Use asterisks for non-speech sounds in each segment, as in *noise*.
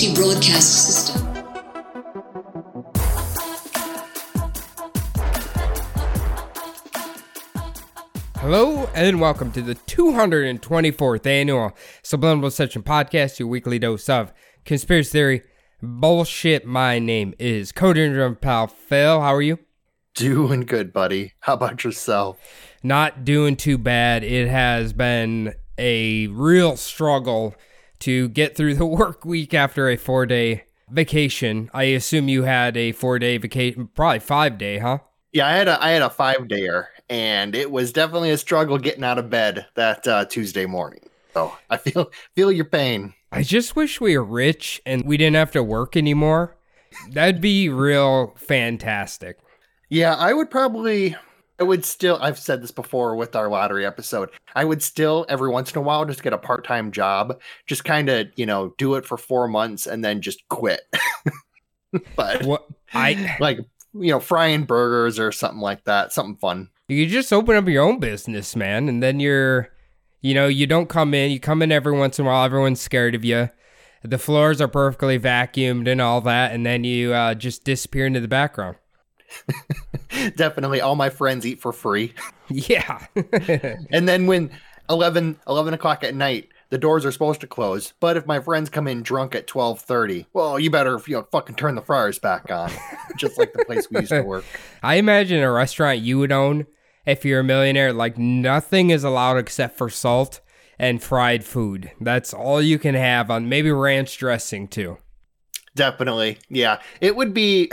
Emergency broadcast system. Hello and welcome to the 224th annual Subliminal Deception Podcast, your weekly dose of conspiracy theory bullshit. My name is Cody and pal Phil. How are you? Doing good, buddy. How about yourself? Not doing too bad. It has been a real struggle to get through the *laughs* work week after a four day vacation. I assume you had a four day vacation, probably five day, huh? Yeah, I had a I had a five dayer, and it was definitely a struggle getting out of bed that uh, Tuesday morning. So I feel *laughs* feel your pain. I just wish we were rich and we didn't have to work anymore. That'd be real fantastic. Yeah, I would probably. I would still. I've said this before with our lottery episode. I would still every once in a while just get a part time job, just kind of you know do it for four months and then just quit. *laughs* but What I like you know frying burgers or something like that, something fun. you just open up your own business, man, and then you're you know, you don't come in, you come in every once in a while, everyone's scared of you. The floors are perfectly vacuumed and all that, and then you uh, just disappear into the background. *laughs* Definitely, all my friends eat for free. Yeah. *laughs* And then when 11, 11 o'clock at night, the doors are supposed to close. But if my friends come in drunk at twelve thirty, well, you better you know fucking turn the fryers back on, just like the place we used to work. *laughs* I imagine a restaurant you would own if you're a millionaire, like nothing is allowed except for salt and fried food. That's all you can have on maybe ranch dressing too. Definitely, yeah, it would be.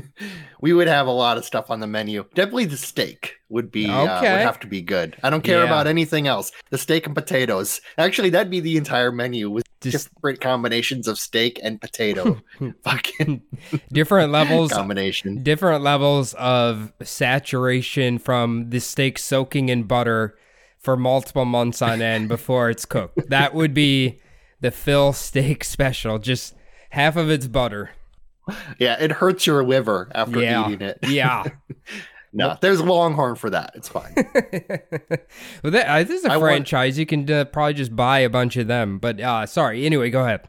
*laughs* we would have a lot of stuff on the menu. Definitely, the steak would be uh, would have to be good. I don't care Yeah. about anything else. The steak and potatoes. Actually, that'd be the entire menu with Just- different combinations of steak and potato. *laughs* fucking *laughs* Different levels combination. different levels of saturation from the steak soaking in butter for multiple months on end before it's cooked. That would be the Phil steak special. Just half of it's butter. Yeah, it hurts your liver after yeah. eating it. Yeah. *laughs* No, there's a Longhorn for that. It's fine. *laughs* well, that, uh, this is a I want- franchise. You can uh, probably just buy a bunch of them. But uh, sorry. Anyway, go ahead.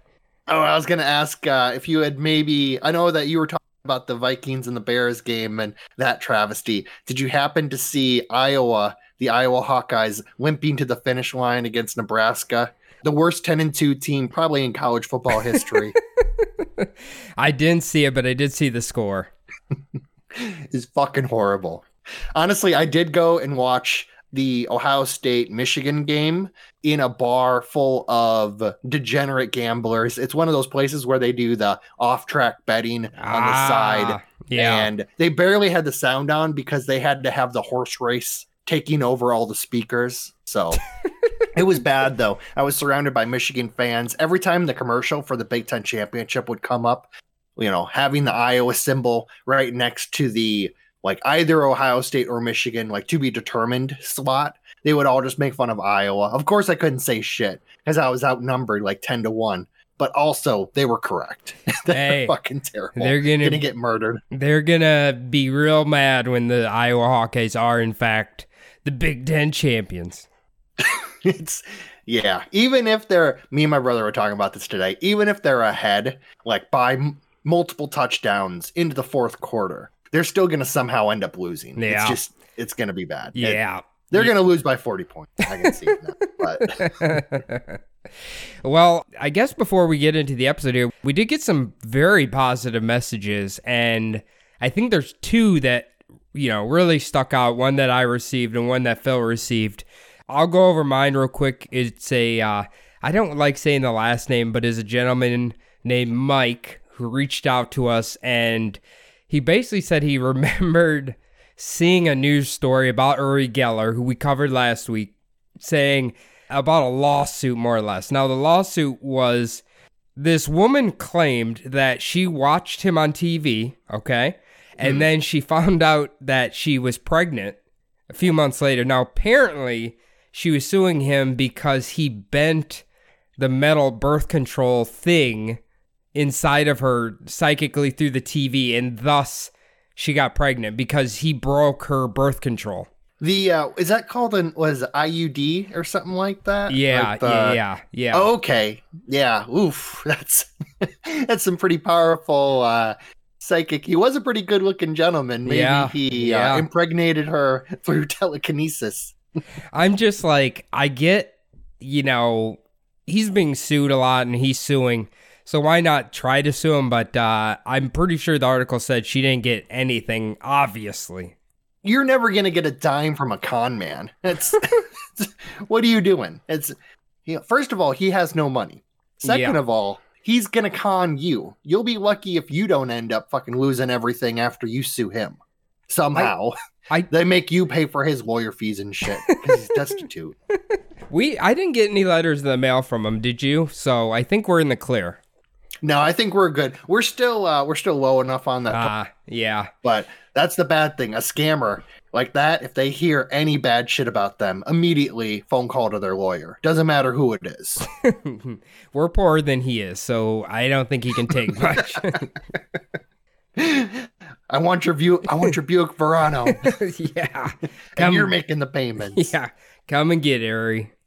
oh, I was gonna ask uh, if you had maybe. I know that you were talking about the Vikings and the Bears game and that travesty. Did you happen to see Iowa, the Iowa Hawkeyes, limping to the finish line against Nebraska? The worst ten and two team probably in college football history *laughs* I didn't see it, but I did see the score. *laughs* is fucking horrible. Honestly, I did go and watch the Ohio State Michigan game in a bar full of degenerate gamblers. It's one of those places where they do the off track betting on the side. Ah, Yeah. And they barely had the sound on because they had to have the horse race taking over all the speakers. So *laughs* it was bad though. I was surrounded by Michigan fans. Every time the commercial for the Big Ten championship would come up, you know, having the Iowa symbol right next to the like either Ohio State or Michigan, like to be determined slot, they would all just make fun of Iowa. Of course, I couldn't say shit because I was outnumbered like 10 to 1, but also they were correct. *laughs* They're Hey, fucking terrible. they're gonna- gonna get murdered. They're gonna be real mad when the Iowa Hawkeyes are, in fact, the Big Ten champions. *laughs* it's yeah even if they're me and my brother were talking about this today even if they're ahead like by m- multiple touchdowns into the fourth quarter they're still gonna somehow end up losing Yeah. it's just it's gonna be bad It- Yeah. they're gonna lose by 40 points i can see but *laughs* well, I guess before we get into the episode here, we did get some very positive messages, and I think there's two that you know really stuck out. One that I received and one that Phil received. I'll go over mine real quick. It's a uh, I don't like saying the last name, but is a gentleman named Mike who reached out to us and he basically said he *laughs* remembered seeing a news story about Uri Geller, who we covered last week, saying about a lawsuit, more or less. Now, the lawsuit was this woman claimed that she watched him on TV, okay? And then she found out that she was pregnant a few months later. Now, apparently, she was suing him because he bent the metal birth control thing inside of her psychically through the TV, and thus she got pregnant because he broke her birth control. The uh, is that called an was IUD or something like that? Yeah, Like the- yeah, yeah, yeah. Okay. Yeah. Oof. *laughs* That's that's some pretty powerful uh psychic. He was a pretty good looking gentleman. Maybe Yeah, he yeah. Uh, impregnated her *laughs* through telekinesis. I'm just like, I get, you know, he's being sued a lot and he's suing. So why not try to sue him? But uh, I'm pretty sure the article said she didn't get anything, obviously. You're never gonna get a dime from a con man. It's *laughs* what are you doing? It's you know, first of all, he has no money. Second Yeah. of all, he's gonna con you. You'll be lucky if you don't end up fucking losing everything after you sue him. Somehow. I- *laughs* they make you pay for his lawyer fees and shit because he's destitute. *laughs* We I didn't get any letters in the mail from him, did you? So I think we're in the clear. No, I think we're good. We're still uh we're still low enough on that, Ah, yeah. but that's the bad thing. A scammer like that, if they hear any bad shit about them, immediately phone call to their lawyer. Doesn't matter who it is. *laughs* we're poorer than he is, so I don't think he can take *laughs* much. I want your view. I want your *laughs* Buick Verano, yeah. and Come, you're making the payments. yeah. Come and get Ari. *laughs*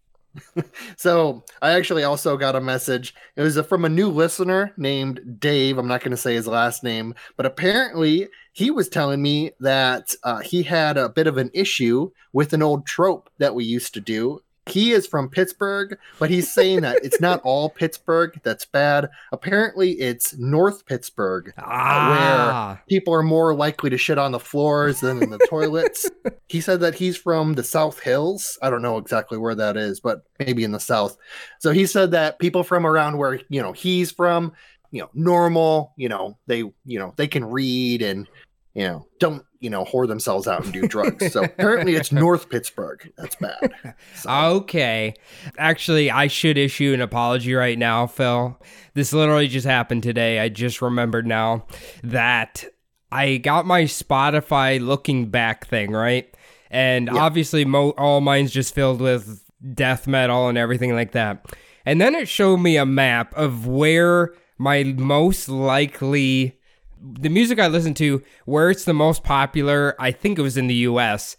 So I actually also got a message. It was from a new listener named Dave. I'm not going to say his last name, but apparently he was telling me that uh, he had a bit of an issue with an old trope that we used to do. He is from Pittsburgh, but he's saying that it's not *laughs* all Pittsburgh that's bad. Apparently, it's North Pittsburgh Ah. people are more likely to shit on the floors than in the *laughs* toilets. He said that he's from the South Hills. I don't know exactly where that is, but maybe in the South. So he said that people from around where, you know, he's from, you know, normal, you know, they, you know, they can read and, you know, don't, you know, whore themselves out and do drugs. So *laughs* apparently it's North Pittsburgh. That's bad. Okay. Actually, I should issue an apology right now, Phil. This literally just happened today. I just remembered now that I got my Spotify looking back thing, right? And obviously, mo- all mine's just filled with death metal and everything like that. And then it showed me a map of where my most likely the music I listen to, where it's the most popular, I think it was in the US,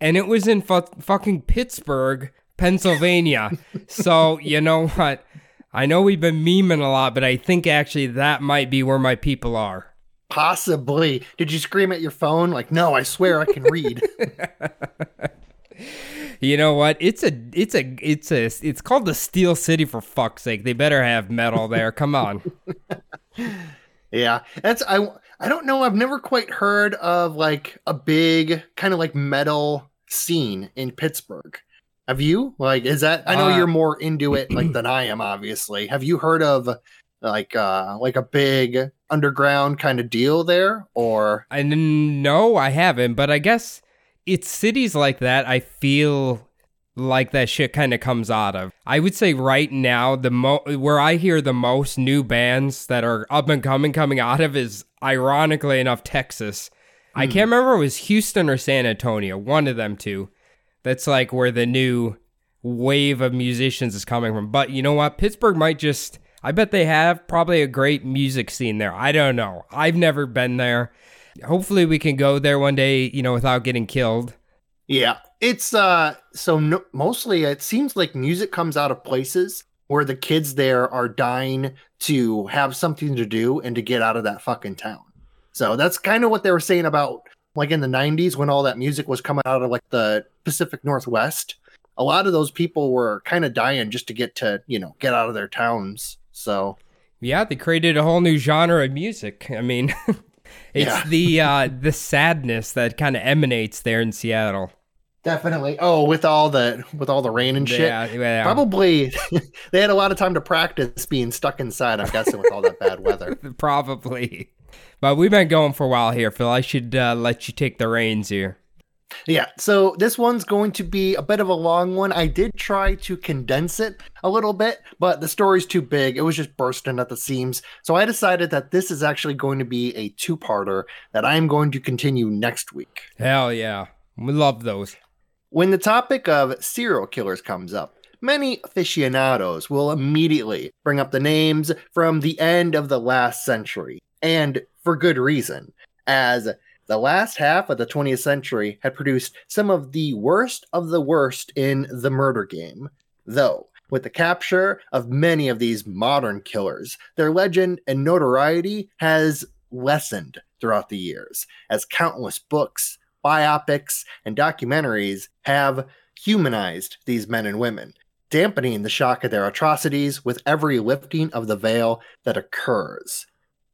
and it was in fu- fucking Pittsburgh, Pennsylvania. *laughs* so, you know what? I know we've been memeing a lot, but I think actually that might be where my people are. Possibly. Did you scream at your phone? Like, no, I swear I can read. *laughs* You know what? It's a it's a it's a it's called the Steel City for fuck's sake. They better have metal there. Come on. *laughs* Yeah, that's I. I don't know. I've never quite heard of like a big kind of like metal scene in Pittsburgh. Have you? Like, is that? I know Uh, you're more into it like *clears throat* than I am. Obviously, have you heard of like uh like a big underground kind of deal there? Or I n- no, I haven't, but I guess it's cities like that I feel like that shit kind of comes out of. I would say right now the mo where I hear the most new bands that are up and coming coming out of is ironically enough Texas. I hmm. can't remember if it was Houston or San Antonio, one of them two. That's like where the new wave of musicians is coming from. But you know what? Pittsburgh might just I bet they have probably a great music scene there. I don't know. I've never been there. Hopefully we can go there one day, you know, without getting killed. yeah, it's uh. So no, mostly it seems like music comes out of places where the kids there are dying to have something to do and to get out of that fucking town. So that's kind of what they were saying about like in the 90s when all that music was coming out of like the Pacific Northwest. A lot of those people were kind of dying just to get to, you know, get out of their towns. So, Yeah, they created a whole new genre of music. I mean, *laughs* it's Yeah. the uh the sadness that kind of emanates there in Seattle. Definitely. Oh, with all the with all the rain and shit. Yeah, yeah. Probably *laughs* they had a lot of time to practice being stuck inside, I'm guessing, with all that bad weather. *laughs* Probably. But we've been going for a while here, Phil. I should uh, let you take the reins here. Yeah, so this one's going to be a bit of a long one. I did try to condense it a little bit, but the story's too big. It was just bursting at the seams. So I decided that this is actually going to be a two parter that I am going to continue next week. Hell yeah. We love those. When the topic of serial killers comes up, many aficionados will immediately bring up the names from the end of the last century, and for good reason, as the last half of the 20th century had produced some of the worst of the worst in the murder game. Though, with the capture of many of these modern killers, their legend and notoriety has lessened throughout the years, as countless books, biopics, and documentaries have humanized these men and women, dampening the shock of their atrocities with every lifting of the veil that occurs.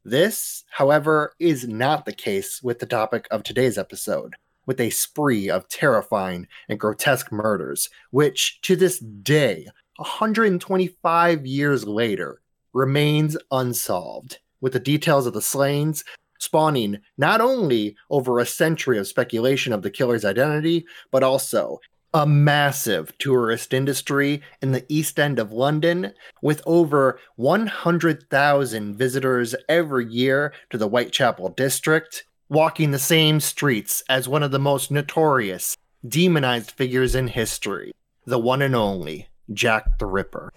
This, however, is not the case with the topic of today's episode, with a spree of terrifying and grotesque murders, which to this day, 125 years later, remains unsolved, with the details of the slayings spawning not only over a century of speculation of the killer's identity, but also a massive tourist industry in the East End of London with over 100,000 visitors every year to the Whitechapel district, walking the same streets as one of the most notorious, demonized figures in history, the one and only Jack the Ripper.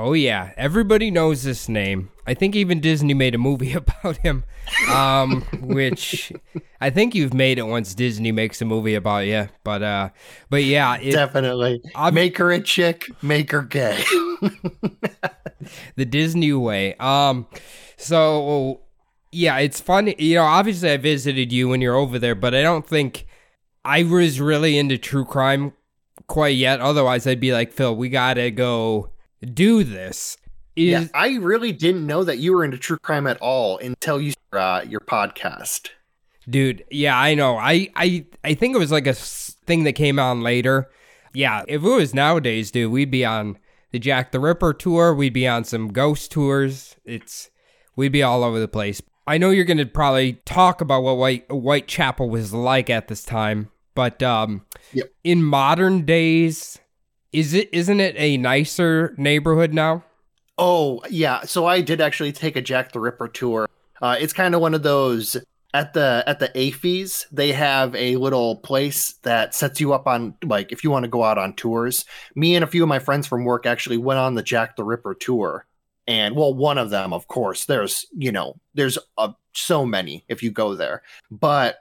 Oh yeah, everybody knows this name. I think even Disney made a movie *laughs* about him, um, which *laughs* I think you've made it once. Disney makes a movie about you, but uh, but yeah, it, Definitely. I've- make her a chick, make her gay. *laughs* the Disney way. Um, so yeah, it's funny. You know, obviously I visited you when you're over there, but I don't think I was really into true crime quite yet. Otherwise, I'd be like, Phil, we gotta go do this. Is yeah, I really didn't know that you were into true crime at all until you uh, your podcast. dude? Yeah, I know. I I I think it was like a thing that came on later. Yeah, if it was nowadays, dude, we'd be on the Jack the Ripper tour. We'd be on some ghost tours. It's we'd be all over the place. I know you're gonna probably talk about what White Whitechapel was like at this time, but um, Yep. in modern days, is it isn't it a nicer neighborhood now? Oh yeah, so I did actually take a Jack the Ripper tour. Uh, it's kind of one of those at the at the AFES. They have a little place that sets you up on like if you want to go out on tours. Me and a few of my friends from work actually went on the Jack the Ripper tour, and well, one of them, of course. There's you know there's uh, so many if you go there, but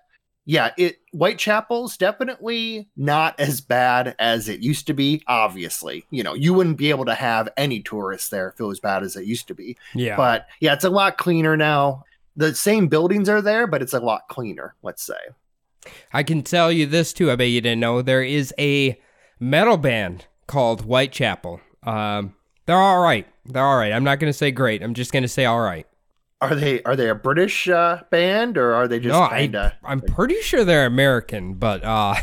yeah, it Whitechapel's definitely not as bad as it used to be. Obviously, you know, you wouldn't be able to have any tourists there if it was bad as it used to be. Yeah, But yeah, it's a lot cleaner now. The same buildings are there, but it's a lot cleaner, let's say. I can tell you this too. I bet you didn't know there is a metal band called Whitechapel. Um, they're all right. They're all right. I'm not gonna say great. I'm just gonna say all right. Are they are they a British uh, band or are they just no, kind I, I'm pretty sure they're American, but uh,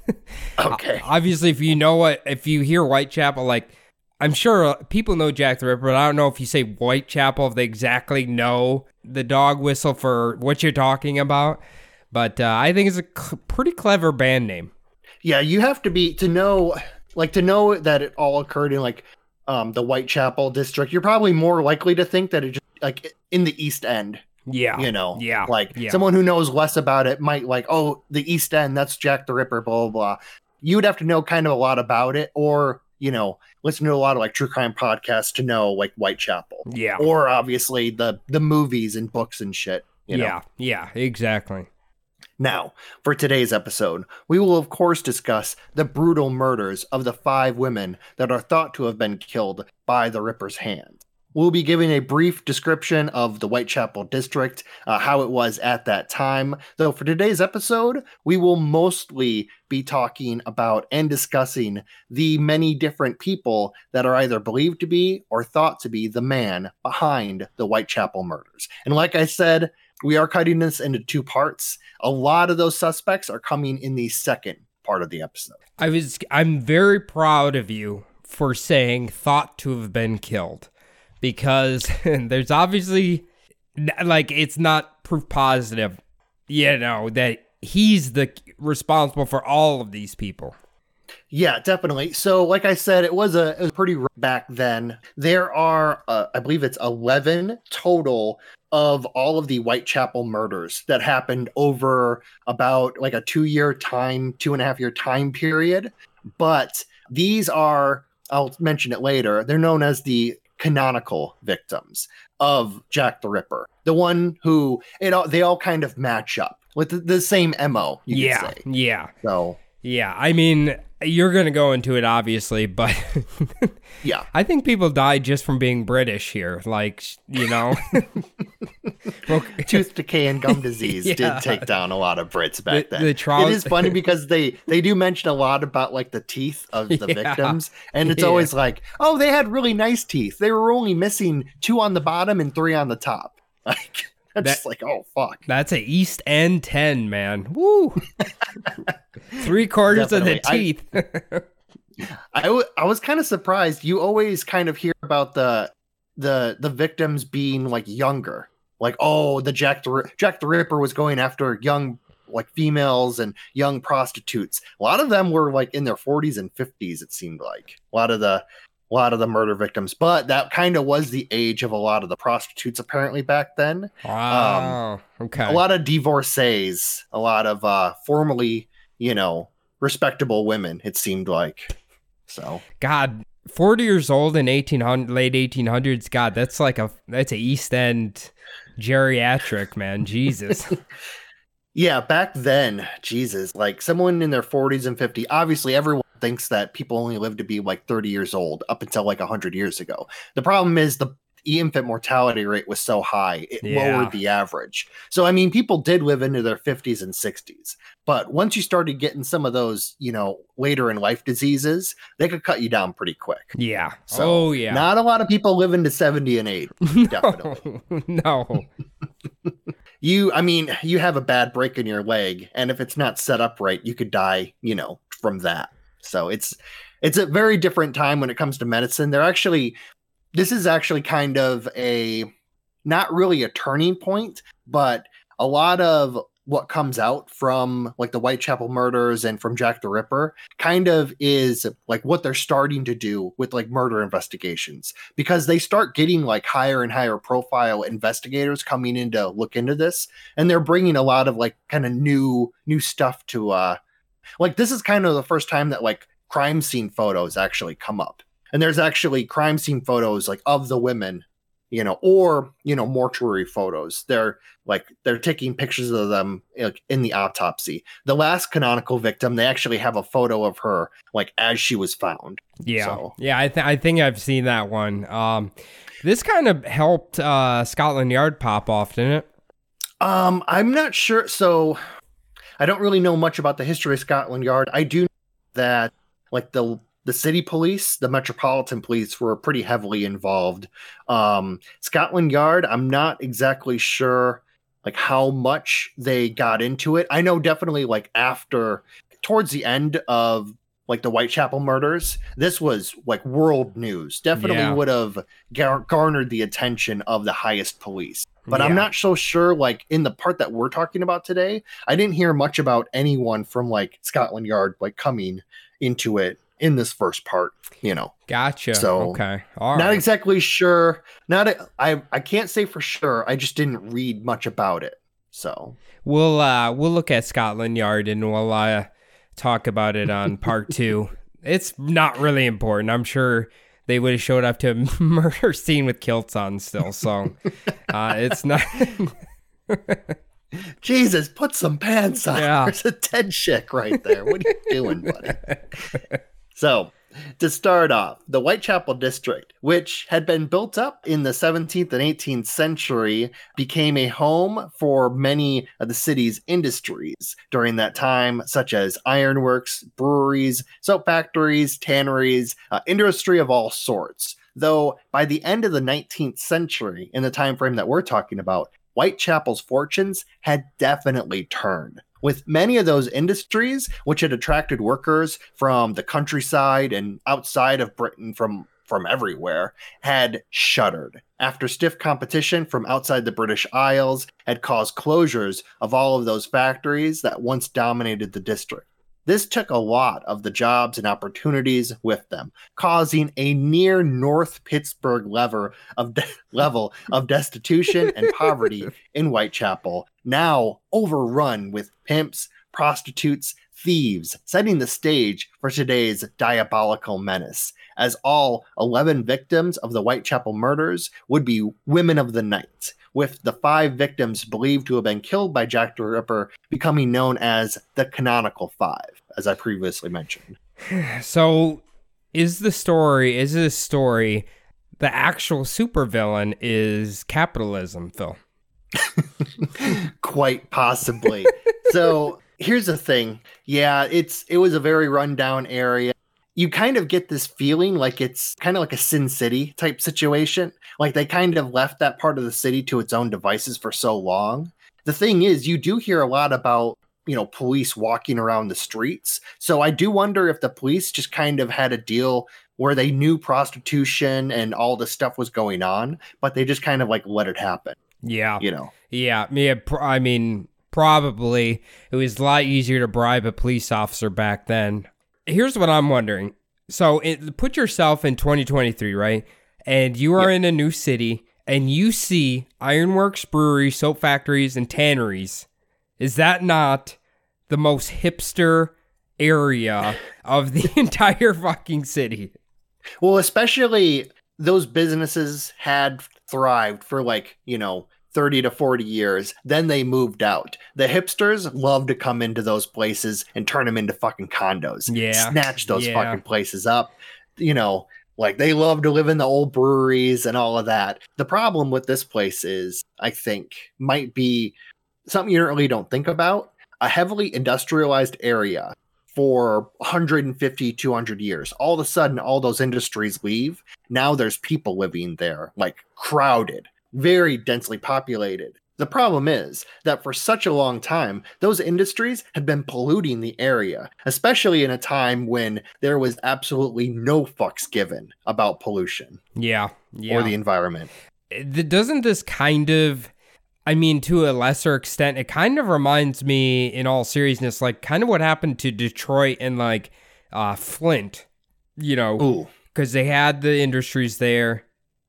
*laughs* okay? obviously, if you know what, if you hear Whitechapel, like I'm sure people know Jack the Ripper, but I don't know if you say Whitechapel, if they exactly know the dog whistle for what you're talking about. But uh, I think it's a cl- pretty clever band name. Yeah, you have to be to know like to know that it all occurred in like um the Whitechapel district. You're probably more likely to think that it just like in the East End. Yeah, you know yeah, like yeah. someone who knows less about it might like oh the east end that's jack the ripper blah blah blah you would have to know kind of a lot about it or you know listen to a lot of like true crime podcasts to know like whitechapel yeah, or obviously the the movies and books and shit you know? yeah, yeah, exactly. Now, for today's episode, we will of course discuss the brutal murders of the five women that are thought to have been killed by the Ripper's hand. We'll be giving a brief description of the Whitechapel district, uh, how it was at that time. Though for today's episode, we will mostly be talking about and discussing the many different people that are either believed to be or thought to be the man behind the Whitechapel murders. And like I said, we are cutting this into two parts. A lot of those suspects are coming in the second part of the episode. I was I'm very proud of you for saying thought to have been killed because *laughs* there's obviously like it's not proof positive you know that he's the responsible for all of these people. Yeah, definitely. So, like I said, it was a it was pretty rough back then. There are, uh, I believe it's eleven total of all of the Whitechapel murders that happened over about like a two year time, two and a half year time period. But these are, I'll mention it later. They're known as the canonical victims of Jack the Ripper, the one who it all they all kind of match up with the, the same mo. You yeah, could say. yeah, So yeah. I mean, you're gonna go into it obviously, but *laughs* yeah, I think people died just from being British here. Like, you know, *laughs* *laughs* well, *laughs* tooth decay and gum *laughs* disease Yeah. did take down a lot of Brits back The- then. the it is funny because they they do mention a lot about like the teeth of the Yeah. victims, and it's Yeah. always like, oh, they had really nice teeth. They were only missing two on the bottom and three on the top. Like I'm That- just like, oh fuck. that's a East End ten, man. Woo, three quarters of the Definitely. teeth. I, w- I was kind of surprised. You always kind of hear about the the the victims being like younger, like oh, the Jack the Jack the Ripper was going after young like females and young prostitutes. A lot of them were like in their 40s and 50s. It seemed like a lot of the a lot of the murder victims, but that kind of was the age of a lot of the prostitutes apparently back then. wow. okay. A lot of divorcees, a lot of uh formerly, you know, respectable women. It seemed like so. God, 40 years old in 1800 late 1800s. God, that's like a that's a East End geriatric, man. *laughs* Jesus. Yeah, back then, Jesus, like someone in their 40s and 50s, obviously everyone thinks that people only live to be like 30 years old up until like 100 years ago. The problem is the infant mortality rate was so high, it Yeah. lowered the average. So, I mean, people did live into their 50s and 60s. But once you started getting some of those, you know, later in life diseases, they could cut you down pretty quick. Yeah. So, oh yeah. Not a lot of people live into 70 and 80. *laughs* definitely. no. *laughs* no. you i mean you have a bad break in your leg and if it's not set up right you could die you know from that so it's it's a very different time when it comes to medicine they're actually this is actually kind of a not really a turning point but a lot of what comes out from like the Whitechapel murders and from Jack the Ripper kind of is like what they're starting to do with like murder investigations because they start getting like higher and higher profile investigators coming in to look into this and they're bringing a lot of like kind of new new stuff to uh like this is kind of the first time that like crime scene photos actually come up and there's actually crime scene photos like of the women you know or you know mortuary photos they're like they're taking pictures of them like, in the autopsy the last canonical victim they actually have a photo of her like as she was found Yeah. So- Yeah, I th- I think I've seen that one. Um this kind of helped uh Scotland Yard pop off, didn't it? Um, I'm not sure. So, I don't really know much about the history of Scotland Yard. I do know that like the the city police, the metropolitan police, were pretty heavily involved. Um, Scotland Yard, I'm not exactly sure like how much they got into it. I know definitely like after towards the end of like the Whitechapel murders, this was like world news. Definitely Yeah. would have gar- garnered the attention of the highest police but I'm not so sure. Like in the part that we're talking about today, I didn't hear much about anyone from like Scotland Yard like coming into it in this first part. You know, Gotcha. So, okay. All not right. exactly sure. Not a, I I can't say for sure. I just didn't read much about it. So We'll uh we'll look at Scotland Yard and we'll uh talk about it on *laughs* part two. It's not really important. I'm sure they would have showed up to a *laughs* murder scene with kilts on still. So uh it's not *laughs* Jesus, put some pants on. Yeah. There's a dead chick right there. What are you doing, buddy? So, to start off, the Whitechapel district, which had been built up in the 17th and 18th century, became a home for many of the city's industries during that time, such as ironworks, breweries, soap factories, tanneries, uh, industry of all sorts. Though by the end of the 19th century, in the time frame that we're talking about, Whitechapel's fortunes had definitely turned. With many of those industries, which had attracted workers from the countryside and outside of Britain from from everywhere, had shuttered. after stiff competition from outside the British Isles had caused closures of all of those factories that once dominated the district. This took a lot of the jobs and opportunities with them, causing a near North Pittsburgh level of de- *laughs* level of destitution and poverty *laughs* in Whitechapel, now overrun with pimps, prostitutes, thieves, setting the stage for today's diabolical menace, as all 11 victims of the Whitechapel murders would be women of the night, with the five victims believed to have been killed by Jack the Ripper becoming known as the Canonical Five, as I previously mentioned. *sighs* So, is the story, is this story, the actual supervillain is capitalism, Phil? *laughs* Quite possibly. so, here's the thing. Yeah, it's it was a very rundown area. You kind of get this feeling like it's kind of like a Sin City type situation. Like they kind of left that part of the city to its own devices for so long. The thing is, you do hear a lot about you know police walking around the streets. So I do wonder if the police just kind of had a deal where they knew prostitution and all this stuff was going on, but they just kind of like let it happen. Yeah. You know. Yeah. Yeah. Uh, pr- I mean, probably it was a lot easier to bribe a police officer back then. Here's what I'm wondering. So, it, put yourself in 2023, right? And you are in a new city and you see ironworks, breweries, soap factories, and tanneries. Is that not the most hipster area of the *laughs* entire fucking city? Well, especially those businesses had thrived for like, you know, 30 to 40 years. Then they moved out. The hipsters love to come into those places and turn them into fucking condos. Yeah. Snatch those Yeah. fucking places up. You know, like they love to live in the old breweries and all of that. The problem with this place is, I think, might be something you really don't think about a heavily industrialized area for 150 200 years all of a sudden all those industries leave now there's people living there like crowded very densely populated the problem is that for such a long time those industries had been polluting the area especially in a time when there was absolutely no fucks given about pollution Yeah. Yeah. or the environment doesn't this kind of i mean to a lesser extent it kind of reminds me in all seriousness like kind of what happened to detroit and like uh flint you know because they had the industries there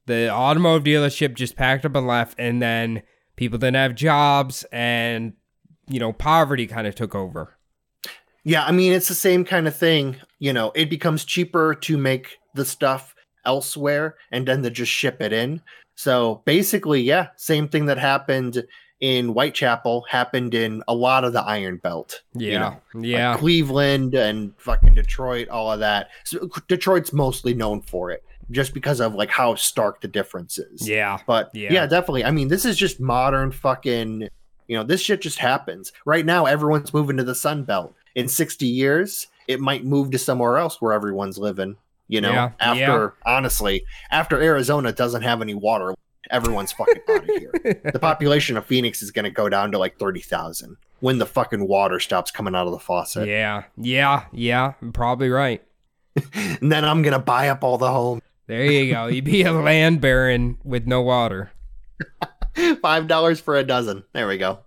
the automotive dealership just packed up and left and then people didn't have jobs and you know poverty kind of took over Yeah, I mean it's the same kind of thing. You know, it becomes cheaper to make the stuff elsewhere and then to just ship it in. So basically, yeah, same thing that happened in Whitechapel happened in a lot of the Iron Belt. you yeah like yeah Cleveland and fucking Detroit, all of that. So Detroit's mostly known for it just because of like how stark the difference is. yeah But Yeah. yeah. definitely. I mean, this is just modern fucking, you know, this shit just happens. Right now, everyone's moving to the Sun Belt. In 60 years, it might move to somewhere else where everyone's living, you know, Yeah, after, yeah. honestly, after Arizona doesn't have any water, everyone's fucking out of here. *laughs* The population of Phoenix is going to go down to like 30,000 when the fucking water stops coming out of the faucet. yeah yeah yeah probably right *laughs* And then I'm going to buy up all the homes. There you go you'd be a land baron with no water *laughs* Five dollars for a dozen. There we go.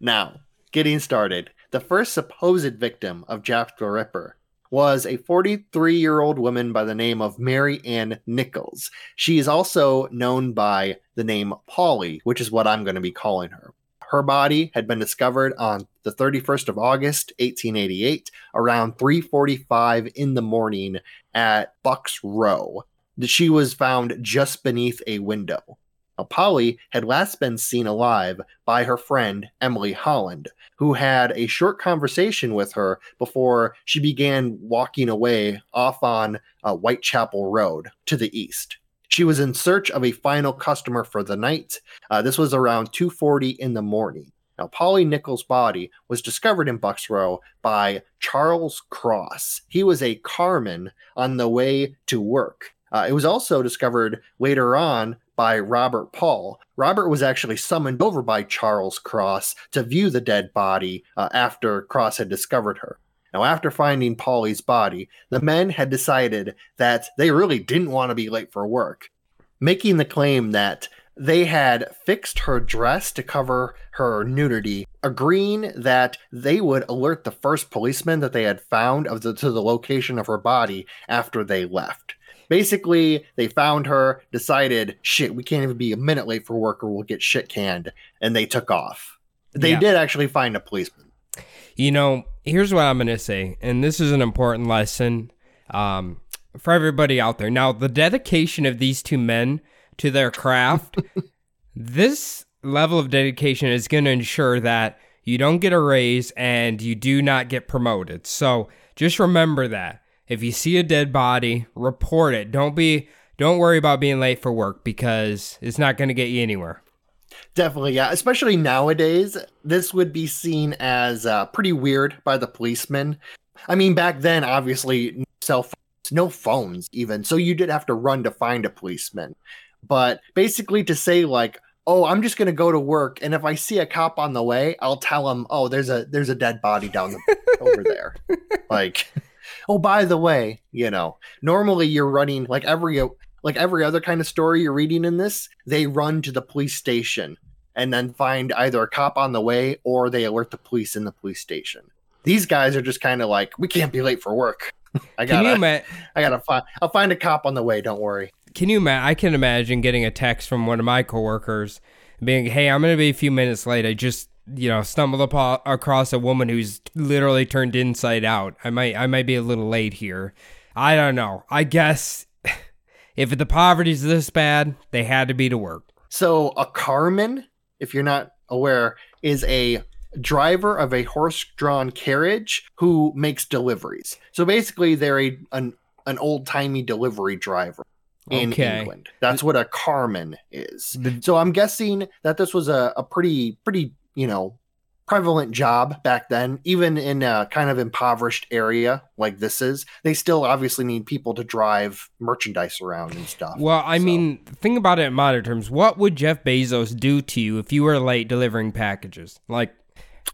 Now, getting started. The first supposed victim of Jack the Ripper was a 43 year old woman by the name of Mary Ann Nichols. She is also known by the name Polly, which is what I'm going to be calling her. Her body had been discovered on the 31st of August, 1888, around 3:45 in the morning at Bucks Row. She was found just beneath a window. Now, Polly had last been seen alive by her friend Emily Holland, who had a short conversation with her before she began walking away off on uh, Whitechapel Road to the east. She was in search of a final customer for the night. Uh, this was around 2:40 in the morning. Now, Polly Nichols' body was discovered in Bucks Row by Charles Cross. He was a carman on the way to work. Uh, it was also discovered later on by Robert Paul. Robert was actually summoned over by Charles Cross to view the dead body uh, after Cross had discovered her. Now, after finding Polly's body, the men had decided that they really didn't want to be late for work. making the claim that they had fixed her dress to cover her nudity, agreeing that they would alert the first policeman that they had found of the, to the location of her body after they left. Basically, they found her, decided, shit, we can't even be a minute late for work or we'll get shit canned, and they took off. They Yeah. did actually find a policeman. You know, here's what I'm going to say, and this is an important lesson um, for everybody out there. Now, the dedication of these two men to their craft, *laughs* this level of dedication is going to ensure that you don't get a raise and you do not get promoted. So just remember that. If you see a dead body, report it. Don't be don't worry about being late for work because it's not going to get you anywhere. Definitely, yeah. Especially nowadays, this would be seen as uh, pretty weird by the policemen. I mean, back then, obviously, no cell phones, no phones even, so you did have to run to find a policeman. But basically, to say like, "Oh, I'm just gonna go to work, and if I see a cop on the way, I'll tell him, oh, there's a there's a dead body down the over there." *laughs* Like, oh, by the way, you know, normally you're running like every like every other kind of story you're reading in this, they run to the police station and then find either a cop on the way or they alert the police in the police station. These guys are just kind of like, we can't be late for work. I gotta, ima- I gotta find, I'll find a cop on the way. Don't worry. can you imagine? I can imagine getting a text from one of my coworkers being, "Hey, I'm going to be a few minutes late. I just, you know, stumbled upon across a woman who's literally turned inside out. I might, I might be a little late here. I don't know. I guess *laughs* if the poverty's this bad, they had to be to work. So a carman, if you're not aware, is a driver of a horse-drawn carriage who makes deliveries. So basically, they're a an, an old-timey delivery driver in Okay. England. That's what a carman is. The- So I'm guessing that this was a, a pretty pretty you know prevalent job back then, even in a kind of impoverished area like this is. They still obviously need people to drive merchandise around and stuff. Well, I So- mean, think about it in modern terms. What would Jeff Bezos do to you if you were late delivering packages? Like,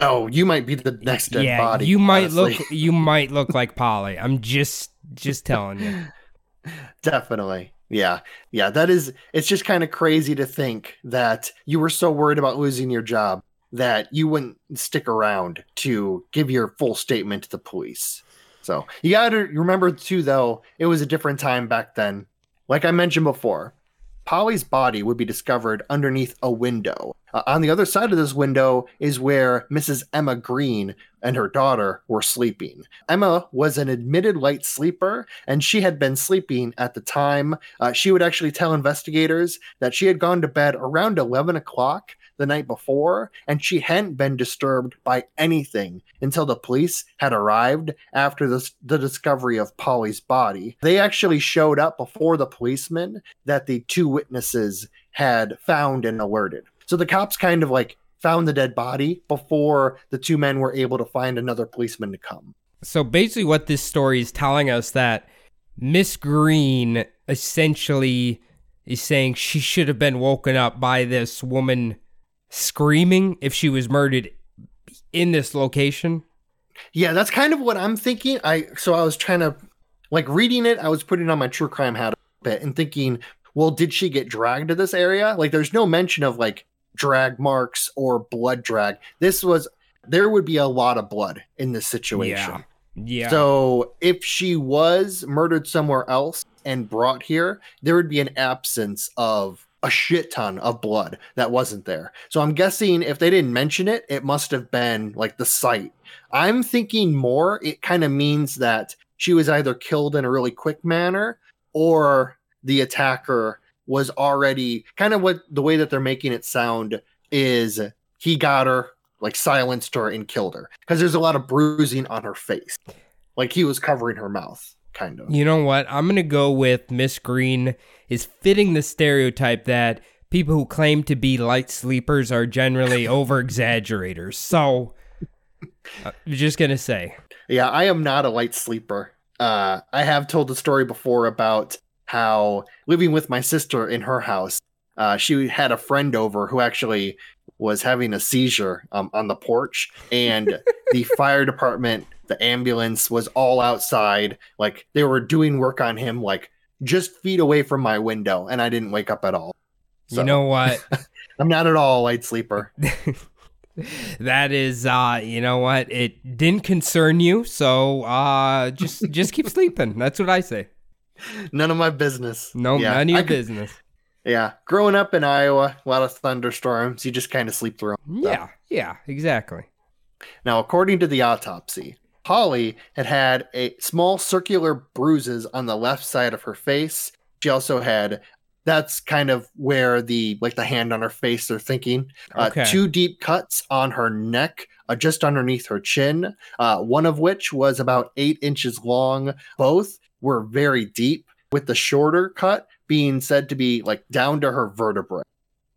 Oh, you might be the next dead yeah, body. you might honestly. look, *laughs* you might look like Polly. I'm just, just telling you. *laughs* Definitely. Yeah. Yeah. That is, it's just kind of crazy to think that you were so worried about losing your job that you wouldn't stick around to give your full statement to the police. So you got to remember, too, though, it was a different time back then. Like I mentioned before, Polly's body would be discovered underneath a window. Uh, on the other side of this window is where Mrs. Emma Green and her daughter were sleeping. Emma was an admitted light sleeper, and she had been sleeping at the time. Uh, she would actually tell investigators that she had gone to bed around 11 o'clock the night before, and she hadn't been disturbed by anything until the police had arrived after this, the discovery of Polly's body. They actually showed up before the policemen that the two witnesses had found and alerted. So the cops kind of like found the dead body before the two men were able to find another policeman to come. So basically, what this story is telling us that Miss Green essentially is saying she should have been woken up by this woman screaming if she was murdered in this location. Yeah, that's kind of what I'm thinking. I so I was trying to like reading it, I was putting on my true crime hat a bit and thinking, well, did she get dragged to this area? Like there's no mention of like drag marks or blood drag. This was there would be a lot of blood in this situation. Yeah. So if she was murdered somewhere else and brought here, there would be an absence of a shit ton of blood that wasn't there. So I'm guessing if they didn't mention it, it must have been like the site. I'm thinking more it kind of means that she was either killed in a really quick manner or the attacker was already kind of what the way that they're making it sound is he got her like silenced her and killed her because there's a lot of bruising on her face like he was covering her mouth kind of You know what? I'm going to go with Miss Green is fitting the stereotype that people who claim to be light sleepers are generally *laughs* over exaggerators. So, *laughs* uh, I'm just going to say. yeah i am not a light sleeper uh i have told the story before about how living with my sister in her house uh she had a friend over who actually was having a seizure um, on the porch and *laughs* the fire department the ambulance was all outside like they were doing work on him like just feet away from my window, and I didn't wake up at all. You know what? *laughs* I'm not at all a light sleeper. *laughs* that is uh you know what? It didn't concern you, so uh just just keep sleeping. That's what I say. None of my business. No, Yeah, none of your could- business. Yeah, growing up in Iowa, a lot of thunderstorms. You just kind of sleep through 'em. Yeah, yeah, exactly. Now, according to the autopsy, Holly had had a small circular bruises on the left side of her face. She also had that's kind of where the like the hand on her face they're thinking uh, two deep cuts on her neck uh, just underneath her chin uh, one of which was about eight inches long. Both were very deep with the shorter cut being said to be like down to her vertebrae.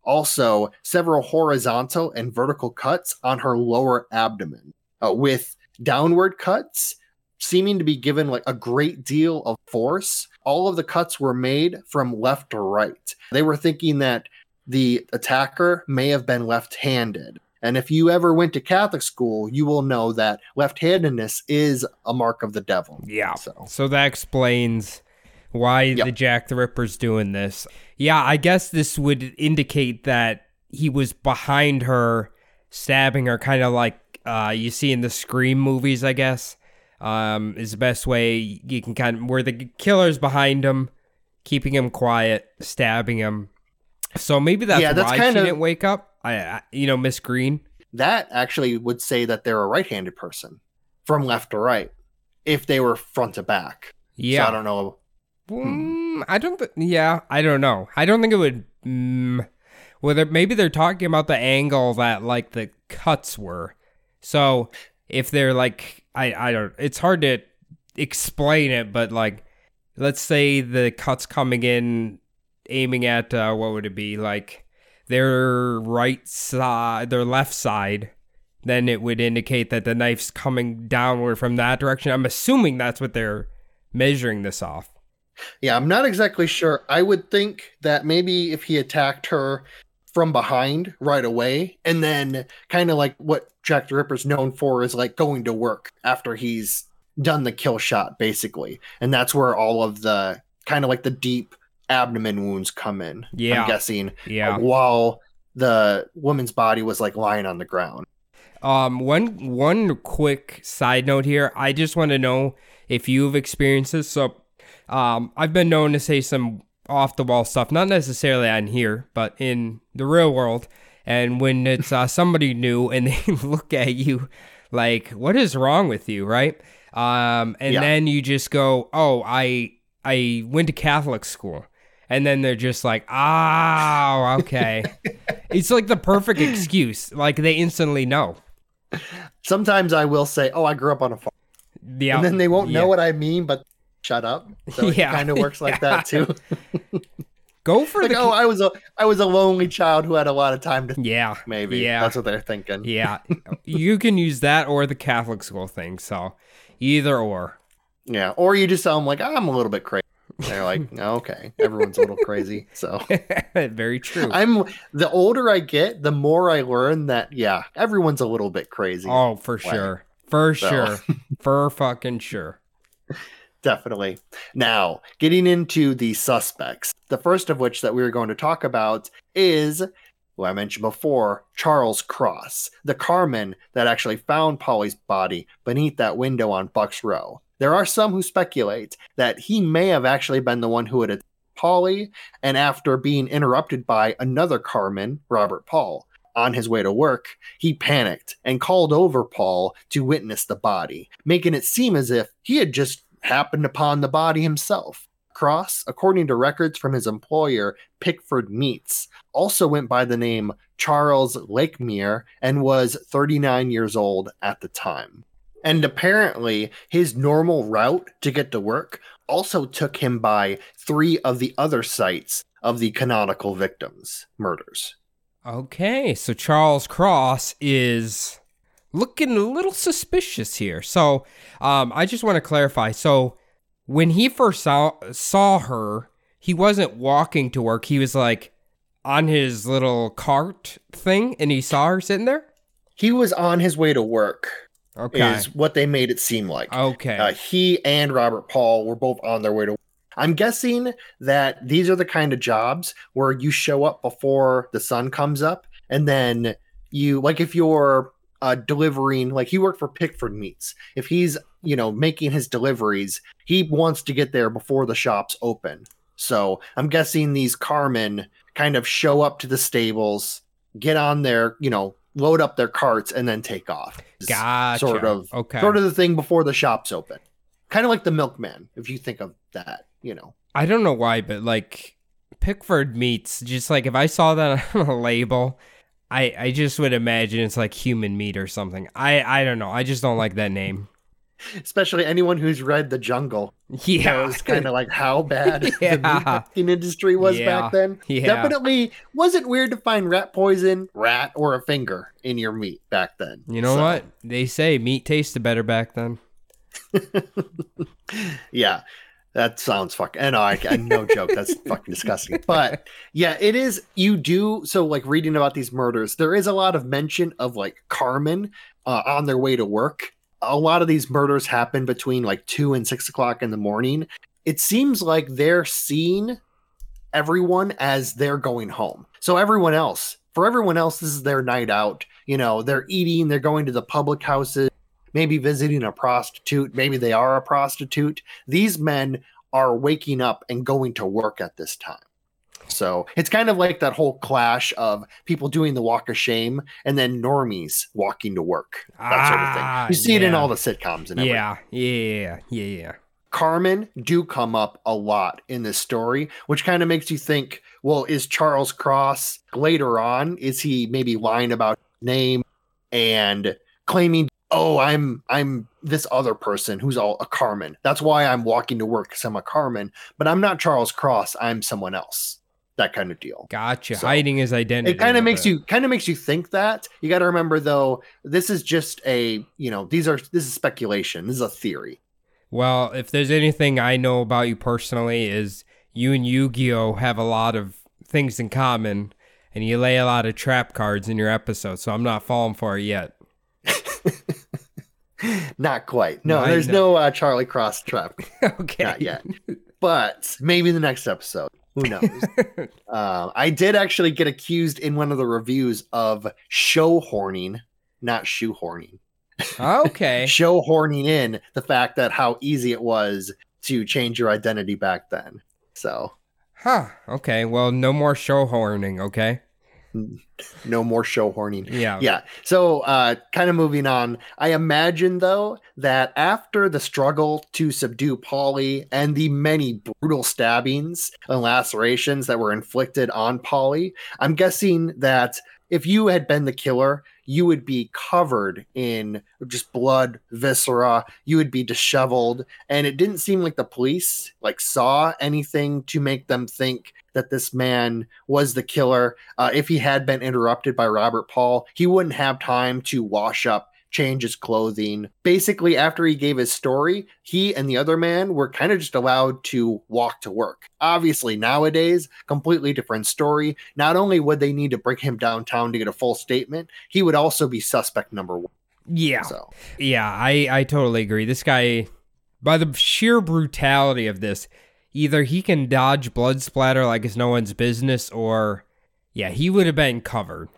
Also several horizontal and vertical cuts on her lower abdomen uh, with downward cuts seeming to be given like a great deal of force all of the cuts were made from left to right they were thinking that the attacker may have been left-handed and if you ever went to catholic school you will know that left-handedness is a mark of the devil Yeah. so So that explains why Yep. the Jack the Ripper's doing this. Yeah, I guess this would indicate that he was behind her, stabbing her, kind of like uh, you see in the Scream movies, I guess. Um, is the best way you can kind of where the killer's behind him, keeping him quiet, stabbing him. So maybe that's, Yeah, that's why she kinda- didn't wake up. I, I you know, Miss Green. that actually would say that they're a right-handed person from left to right if they were front to back Yeah, so i don't know Mm, I don't. Th- yeah, I don't know. I don't think it would. Mm, whether maybe they're talking about the angle that like the cuts were. So if they're like, I I don't. It's hard to explain it, but like, let's say the cuts coming in, aiming at uh, what would it be like their right side, their left side. Then it would indicate that the knife's coming downward from that direction. I'm assuming that's what they're measuring this off. Yeah, I'm not exactly sure. I would think that maybe if he attacked her from behind right away, and then kind of like what Jack the Ripper's known for is like going to work after he's done the kill shot, basically. And that's where all of the kind of like the deep abdomen wounds come in. Yeah. I'm guessing. Yeah. uh, while the woman's body was like lying on the ground. Um, one one quick side note here. I just want to know if you've experienced this. So, um, I've been known to say some off the wall stuff, not necessarily on here, but in the real world. And when it's uh, somebody new and they *laughs* look at you like, "What is wrong with you?" Right? Um, and Yeah. then you just go, "Oh, I I went to Catholic school." And then they're just like, "Oh, okay." *laughs* it's like the perfect excuse. Like they instantly know. Sometimes I will say, "Oh, I grew up on a farm," Yeah. and then they won't yeah. know what I mean, but shut up. So it *laughs* kind of works like that *laughs* too. *laughs* Go for like, the oh, I was a I was a lonely child who had a lot of time to yeah, maybe. yeah, That's what they're thinking. yeah. you can use that or the Catholic school thing. So either or. Yeah. Or you just tell them like, I'm a little bit crazy. They're like, okay, everyone's a little crazy. So Very true. I'm the older I get, the more I learn that yeah, everyone's a little bit crazy. oh, for sure, for So. sure, for fucking sure. Definitely. Now, getting into the suspects, the first of which that we were going to talk about is, who I mentioned before, Charles Cross, the carman that actually found Polly's body beneath that window on Bucks Row. There are some who speculate that he may have actually been the one who had Polly, and after being interrupted by another carman, Robert Paul, on his way to work, he panicked and called over Paul to witness the body, making it seem as if he had just happened upon the body himself. Cross, according to records from his employer, Pickford Meats, also went by the name Charles Lechmere and was 39 years old at the time. And apparently, his normal route to get to work also took him by three of the other sites of the canonical victims' murders. Okay, so Charles Cross is looking a little suspicious here. So, um, I just want to clarify. So, when he first saw saw her, he wasn't walking to work. He was like on his little cart thing, and he saw her sitting there. He was on his way to work, Okay. is what they made it seem like. okay. Uh, he and Robert Paul were both on their way to. work. I'm guessing that these are the kind of jobs where you show up before the sun comes up, and then you like if you're uh, delivering, like he worked for Pickford Meats. If he's you know making his deliveries, he wants to get there before the shops open. So I'm guessing these carmen kind of show up to the stables, get on their you know load up their carts, and then take off. Gotcha. Sort of Okay. sort of the thing before the shops open. Kind of like the milkman, if you think of that, you know. I don't know why, but like Pickford meats, just like if I saw that *laughs* on a label, I I just would imagine it's like human meat or something. I I don't know. I just don't like that name. Especially anyone who's read The Jungle Yeah, knows kind of like how bad *laughs* the Yeah. meatpacking industry was Yeah. back then. Yeah. Definitely wasn't weird to find rat poison, rat, or a finger in your meat back then. You know So, what? They say meat tasted better back then. *laughs* Yeah. That sounds fucking. And I, I no joke. That's *laughs* fucking disgusting. But yeah, it is. You do so like reading about these murders. There is a lot of mention of like Carmen uh, on their way to work. A lot of these murders happen between like two and six o'clock in the morning. It seems like they're seeing everyone as they're going home. So everyone else, for everyone else, this is their night out. You know, they're eating. They're going to the public houses. Maybe visiting a prostitute. Maybe they are a prostitute these men are waking up and going to work at this time. So it's kind of like that whole clash of people doing the walk of shame and then normies walking to work. That sort of Ah, thing. You see it in all the sitcoms and everything. Yeah, yeah, yeah, yeah. Carmen do come up a lot in this story, which kind of makes you think, well, is Charles Cross later on, is he maybe lying about name and claiming, oh, I'm I'm this other person who's all a Carmen. That's why I'm walking to work because I'm a Carmen, but I'm not Charles Cross, I'm someone else. That kind of deal. Gotcha. So, Hiding his identity. It kind of makes bit. you kind of makes you think that. You got to remember though, this is just a, you know, these are this is speculation. This is a theory. Well, if there's anything I know about you personally, is you and Yu-Gi-Oh have a lot of things in common, and you lay a lot of trap cards in your episodes. So I'm not falling for it yet. *laughs* Not quite. No, No, there's no uh, Charlie Cross trap. *laughs* okay. Not yet. but maybe the next episode. Who knows? *laughs* uh, I did actually get accused in one of the reviews of show horning, not shoehorning. okay. Show horning in the fact that how easy it was to change your identity back then. So Huh. Okay. Well, no more show horning. Okay. *laughs* no more show horning. Yeah. yeah so uh kind of moving on i imagine though that after the struggle to subdue polly and the many brutal stabbings and lacerations that were inflicted on polly i'm guessing that if you had been the killer you would be covered in just blood viscera you would be disheveled and it didn't seem like the police like saw anything to make them think that this man was the killer uh, if he had been interrupted by Robert Paul, he wouldn't have time to wash up, change his clothing. Basically, after he gave his story, he and the other man were kind of just allowed to walk to work. Obviously, nowadays, completely different story. Not only would they need to bring him downtown to get a full statement, he would also be suspect number one. Yeah. So, Yeah, I, I totally agree. This guy, by the sheer brutality of this, either he can dodge blood splatter like it's no one's business, or yeah, he would have been covered.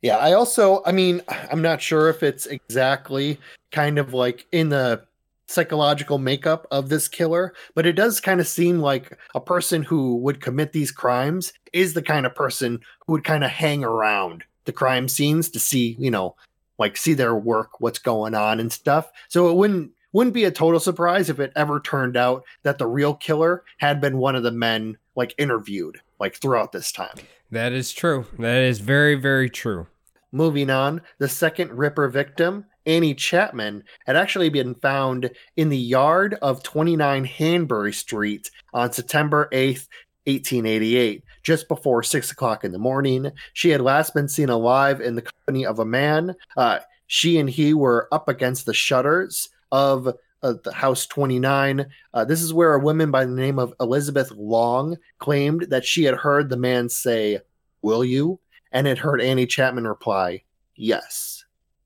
Yeah, I also, I mean, I'm not sure if it's exactly kind of like in the psychological makeup of this killer, but it does kind of seem like a person who would commit these crimes is the kind of person who would kind of hang around the crime scenes to see, you know, like see their work, what's going on and stuff. So it wouldn't wouldn't be a total surprise if it ever turned out that the real killer had been one of the men like interviewed like throughout this time. That is true. That is very, very true. Moving on, the second Ripper victim, Annie Chapman, had actually been found in the yard of 29 Hanbury Street on September 8th, 1888, just before 6 o'clock in the morning. She had last been seen alive in the company of a man. Uh, she and he were up against the shutters of uh, the house 29. Uh, this is where a woman by the name of Elizabeth Long claimed that she had heard the man say, Will you? and had heard Annie Chapman reply, Yes.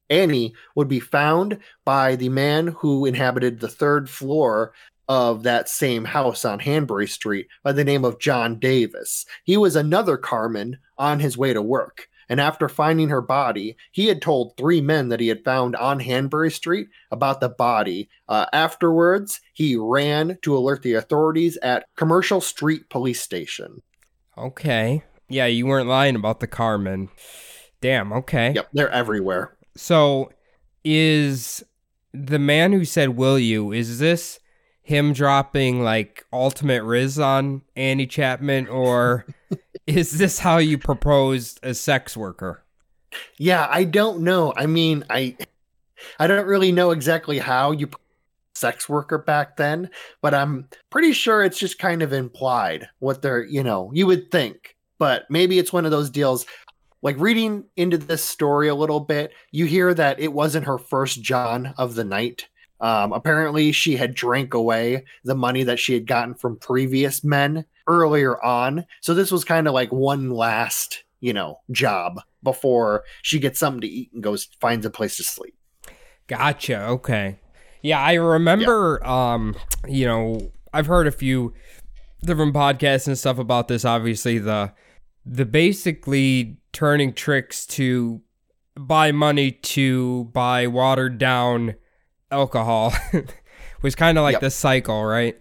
Annie would be found by the man who inhabited the third floor of that same house on Hanbury Street by the name of John Davis. He was another carman on his way to work. And after finding her body, he had told three men that he had found on Hanbury Street about the body. Uh, afterwards, he ran to alert the authorities at Commercial Street Police Station. Okay. Yeah, you weren't lying about the Carmen. Damn, okay. Yep, they're everywhere. So is the man who said will you is this him dropping like ultimate riz on Annie Chapman or *laughs* is this how you proposed a sex worker? Yeah, I don't know. I mean, I I don't really know exactly how you sex worker back then, but I'm pretty sure it's just kind of implied what they're, you know, you would think. But maybe it's one of those deals like reading into this story a little bit, you hear that it wasn't her first John of the night. Um, apparently, she had drank away the money that she had gotten from previous men earlier on. So this was kind of like one last, you know, job before she gets something to eat and goes finds a place to sleep. Gotcha. Okay. Yeah, I remember. Um, you know, I've heard a few different podcasts and stuff about this. Obviously, the the basically turning tricks to buy money to buy watered down alcohol *laughs* was kind of like Yep. the cycle, right?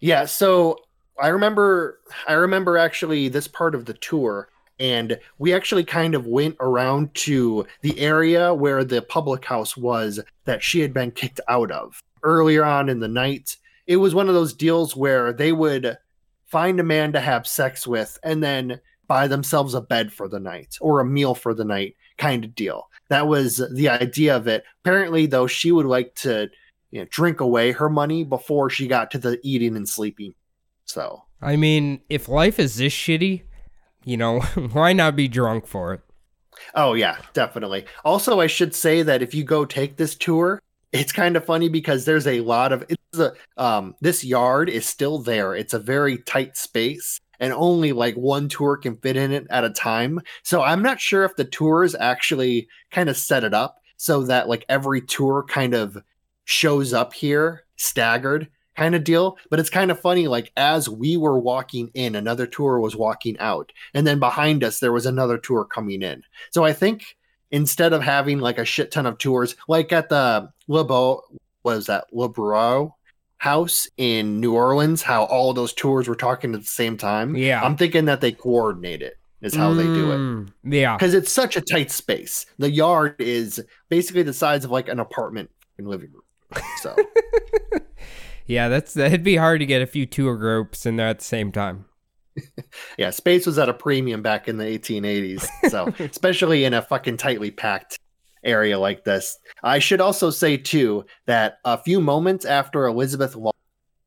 Yeah, so I remember I remember actually this part of the tour and we actually kind of went around to the area where the public house was that she had been kicked out of. Earlier on in the night, it was one of those deals where they would find a man to have sex with and then buy themselves a bed for the night or a meal for the night kind of deal. That was the idea of it. Apparently though she would like to you know, drink away her money before she got to the eating and sleeping. So, I mean, if life is this shitty, you know, *laughs* why not be drunk for it? oh yeah, definitely. Also, I should say that if you go take this tour, it's kind of funny because there's a lot of it's a um this yard is still there. It's a very tight space and only like one tour can fit in it at a time. So I'm not sure if the tours actually kind of set it up so that like every tour kind of shows up here staggered kind of deal. But it's kind of funny, like as we were walking in, another tour was walking out, and then behind us there was another tour coming in. So I think instead of having like a shit ton of tours, like at the Lebeau, was that Lebreau house in New Orleans, how all of those tours were talking at the same time. Yeah. I'm thinking that they coordinate it is how they do it Mm, Yeah. because it's such a tight space. The yard is basically the size of like an apartment in living room. So *laughs* Yeah, that's that'd be hard to get a few tour groups in there at the same time. *laughs* yeah, space was at a premium back in the 1880s. So *laughs* especially in a fucking tightly packed area like this. I should also say too that a few moments after Elizabeth Long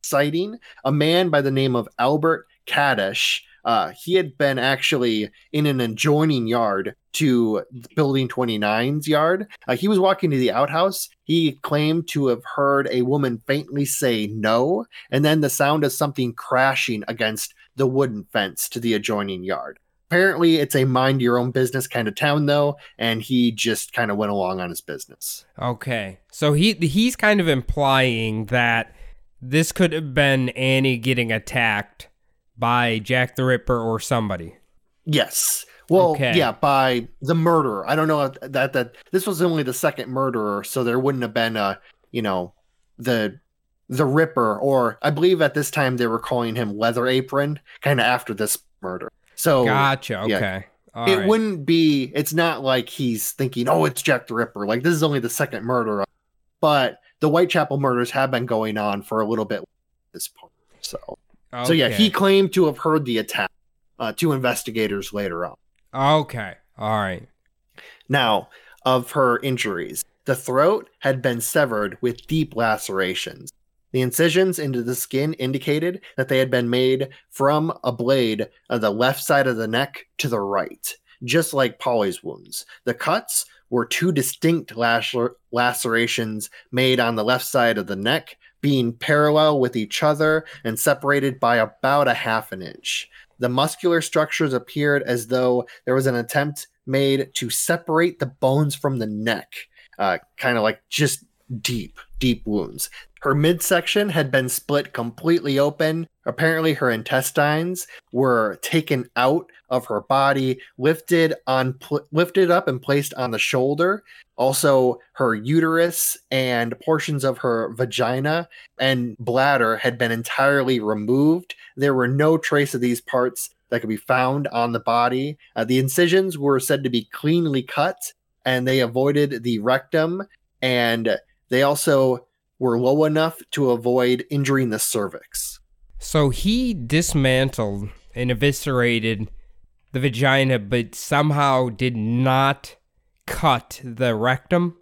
sighting, a man by the name of Albert Cadosch, uh, he had been actually in an adjoining yard to Building 29's yard. Uh, he was walking to the outhouse. He claimed to have heard a woman faintly say no, and then the sound of something crashing against the wooden fence to the adjoining yard. Apparently, it's a mind your own business kind of town, though, and he just kind of went along on his business. Okay. So he he's kind of implying that this could have been Annie getting attacked by Jack the Ripper or somebody. Yes. Well, Okay. yeah, by the murderer. I don't know if that that this was only the second murderer, so there wouldn't have been a, you know, the the Ripper, or I believe at this time they were calling him Leather Apron, kind of after this murder. So Gotcha. yeah. Okay. All it right. wouldn't be. It's not like he's thinking, "Oh, it's Jack the Ripper." Like this is only the second murder, but the Whitechapel murders have been going on for a little bit at this point. So, so yeah, he claimed to have heard the attack uh, to investigators later on. Okay. All right. Now, of her injuries, the throat had been severed with deep lacerations. The incisions into the skin indicated that they had been made from a blade of the left side of the neck to the right, just like Polly's wounds. The cuts were two distinct lacer- lacerations made on the left side of the neck, being parallel with each other and separated by about a half an inch. The muscular structures appeared as though there was an attempt made to separate the bones from the neck, uh, kind of like just deep, deep wounds. Her midsection had been split completely open. Apparently, her intestines were taken out of her body, lifted on pl- lifted up and placed on the shoulder. Also, her uterus and portions of her vagina and bladder had been entirely removed. There were no trace of these parts that could be found on the body. Uh, the incisions were said to be cleanly cut, and they avoided the rectum, and they also were low enough to avoid injuring the cervix. So he dismantled and eviscerated the vagina, but somehow did not cut the rectum.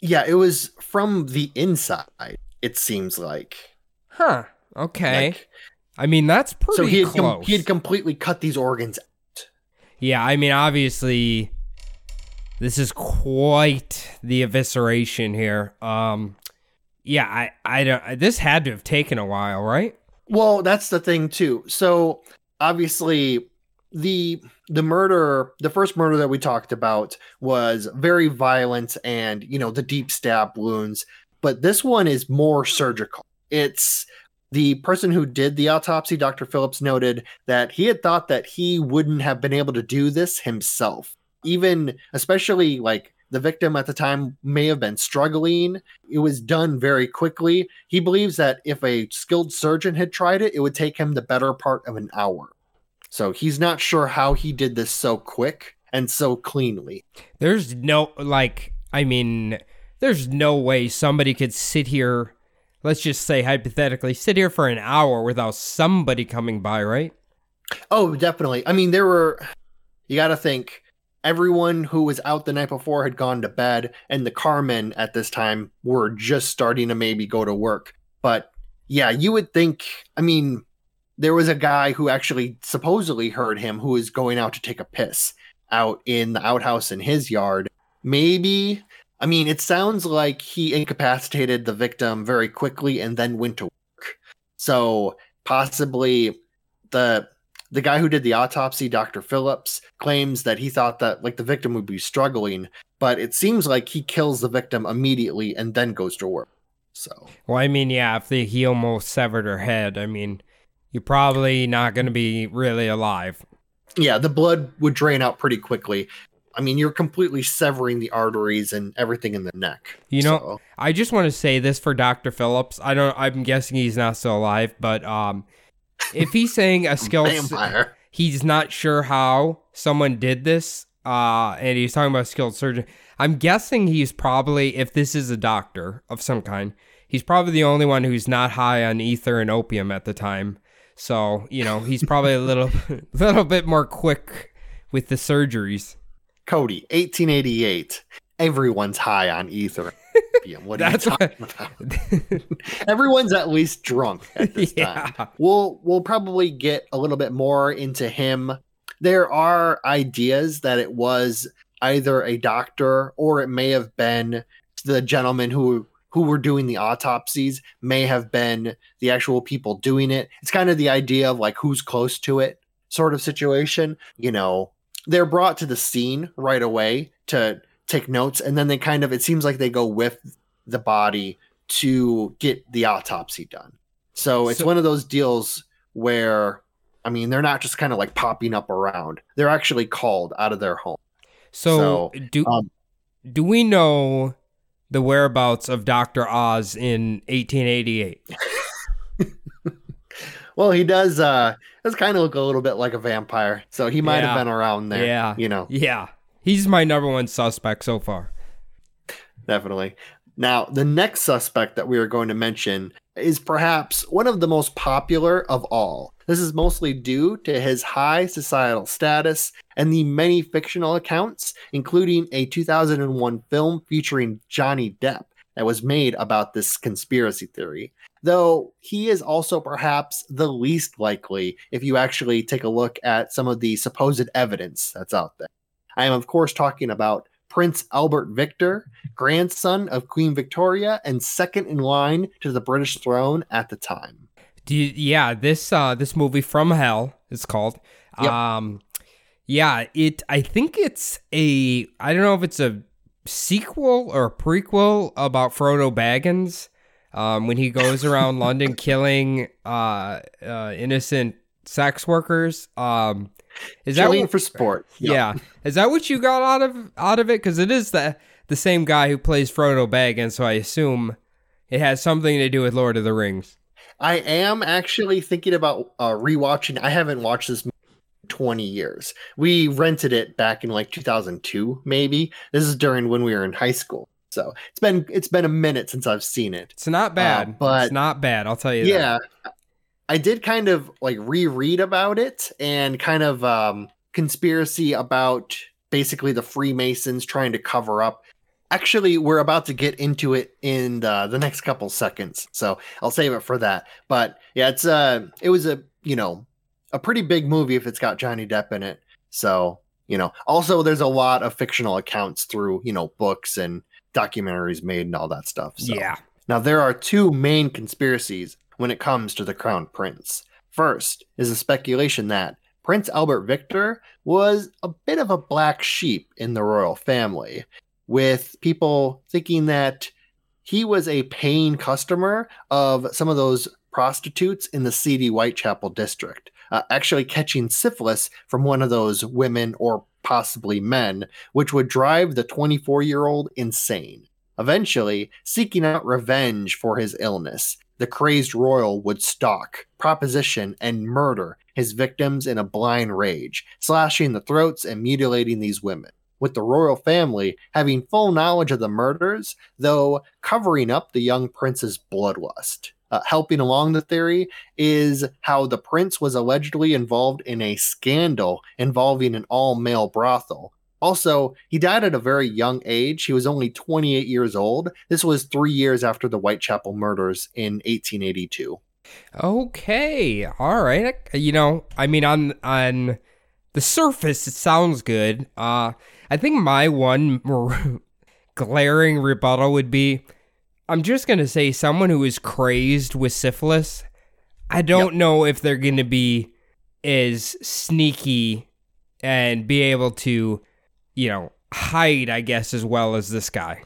Yeah, it was from the inside, it seems like. Huh. Okay. Like, I mean, that's pretty so he had, com- he had completely cut these organs out. yeah, I mean, obviously, this is quite the evisceration here. Um, yeah, I, I don't. This had to have taken a while, right? Well, that's the thing too. So obviously the the murder the first murder that we talked about was very violent and you know the deep stab wounds but this one is more surgical it's the person who did the autopsy dr phillips noted that he had thought that he wouldn't have been able to do this himself even especially like the victim at the time may have been struggling it was done very quickly he believes that if a skilled surgeon had tried it it would take him the better part of an hour so he's not sure how he did this so quick and so cleanly. There's no like I mean there's no way somebody could sit here let's just say hypothetically sit here for an hour without somebody coming by, right? Oh, definitely. I mean, there were you got to think everyone who was out the night before had gone to bed and the carmen at this time were just starting to maybe go to work. But yeah, you would think, I mean, there was a guy who actually supposedly heard him who was going out to take a piss out in the outhouse in his yard. Maybe, I mean, it sounds like he incapacitated the victim very quickly and then went to work. So possibly the the guy who did the autopsy, Dr. Phillips, claims that he thought that like the victim would be struggling, but it seems like he kills the victim immediately and then goes to work. So Well, I mean, yeah, if the, he almost severed her head, I mean, you're probably not going to be really alive. yeah, the blood would drain out pretty quickly. I mean, you're completely severing the arteries and everything in the neck. You know, So, I just want to say this for Dr. Phillips. I don't I'm guessing he's not still alive, but um if he's saying a skill vampire. he's not sure how someone did this uh and he's talking about a skilled surgeon i'm guessing he's probably if this is a doctor of some kind he's probably the only one who's not high on ether and opium at the time so you know he's probably a little *laughs* little bit more quick with the surgeries Cody, 1888. Everyone's high on ether. What are That's you talking about? *laughs* Everyone's at least drunk at this *laughs* Yeah. time. We'll we'll probably get a little bit more into him. There are ideas that it was either a doctor or it may have been the gentleman who who were doing the autopsies may have been the actual people doing it. It's kind of the idea of like who's close to it sort of situation. You know, they're brought to the scene right away to take notes and then they kind of it seems like they go with the body to get the autopsy done. So it's So- one of those deals where I mean they're not just kind of like popping up around. They're actually called out of their home. so, So, do um, do we know the whereabouts of dr oz in 1888 *laughs* Well, he does uh does kind of look a little bit like a vampire. So he might Yeah. have been around there. Yeah. You know. yeah he's my number one suspect so far Definitely. Now, the next suspect that we are going to mention is perhaps one of the most popular of all. This is mostly due to his high societal status and the many fictional accounts, including a 2001 film featuring Johnny Depp that was made about this conspiracy theory. Though he is also perhaps the least likely if you actually take a look at some of the supposed evidence that's out there. I am, of course, talking about Prince Albert Victor, grandson of Queen Victoria and second in line to the British throne at the time. Do you, yeah, this uh this movie from hell is called. Yep. Um yeah, it I think it's a I don't know if it's a sequel or a prequel about Frodo Baggins. um, when he goes *laughs* around London killing uh, uh, innocent sex workers. Um, is that what- for sport. yeah. Is that what you got out of out of it? Because it is the the same guy who plays Frodo Baggins, so I assume it has something to do with Lord of the Rings. I am actually thinking about uh, rewatching. I haven't watched this in 20 years. We rented it back in like 2002, maybe. This is during when we were in high school. So it's been it's been a minute since I've seen it. It's not bad, Uh, but- it's not bad. I'll tell you. Yeah. I did kind of like reread about it and kind of um conspiracy about basically the Freemasons trying to cover up. Actually, we're about to get into it in the, the next couple seconds, so I'll save it for that. But yeah, it's uh it was a you know a pretty big movie if it's got Johnny Depp in it. So you know, also there's a lot of fictional accounts through you know books and documentaries made and all that stuff. So. Yeah. Now, there are two main conspiracies when it comes to the Crown Prince. First is the speculation that Prince Albert Victor was a bit of a black sheep in the royal family, with people thinking that he was a paying customer of some of those prostitutes in the seedy Whitechapel district, uh, actually catching syphilis from one of those women or possibly men, which would drive the 24 year old insane. Eventually, seeking out revenge for his illness, the crazed royal would stalk, proposition, and murder his victims in a blind rage, slashing the throats and mutilating these women. With the royal family having full knowledge of the murders, though covering up the young prince's bloodlust. Uh, helping along the theory is how the prince was allegedly involved in a scandal involving an all male brothel, also, he died at a very young age. He was only 28 years old. This was three years after the Whitechapel murders in 1882. Okay. All right. You know, I mean, on on the surface, it sounds good. Uh, I think my one *laughs* glaring rebuttal would be, I'm just gonna say, someone who is crazed with syphilis. I don't know if they're gonna be as sneaky and be able to, you know, hide. I guess as well as this guy.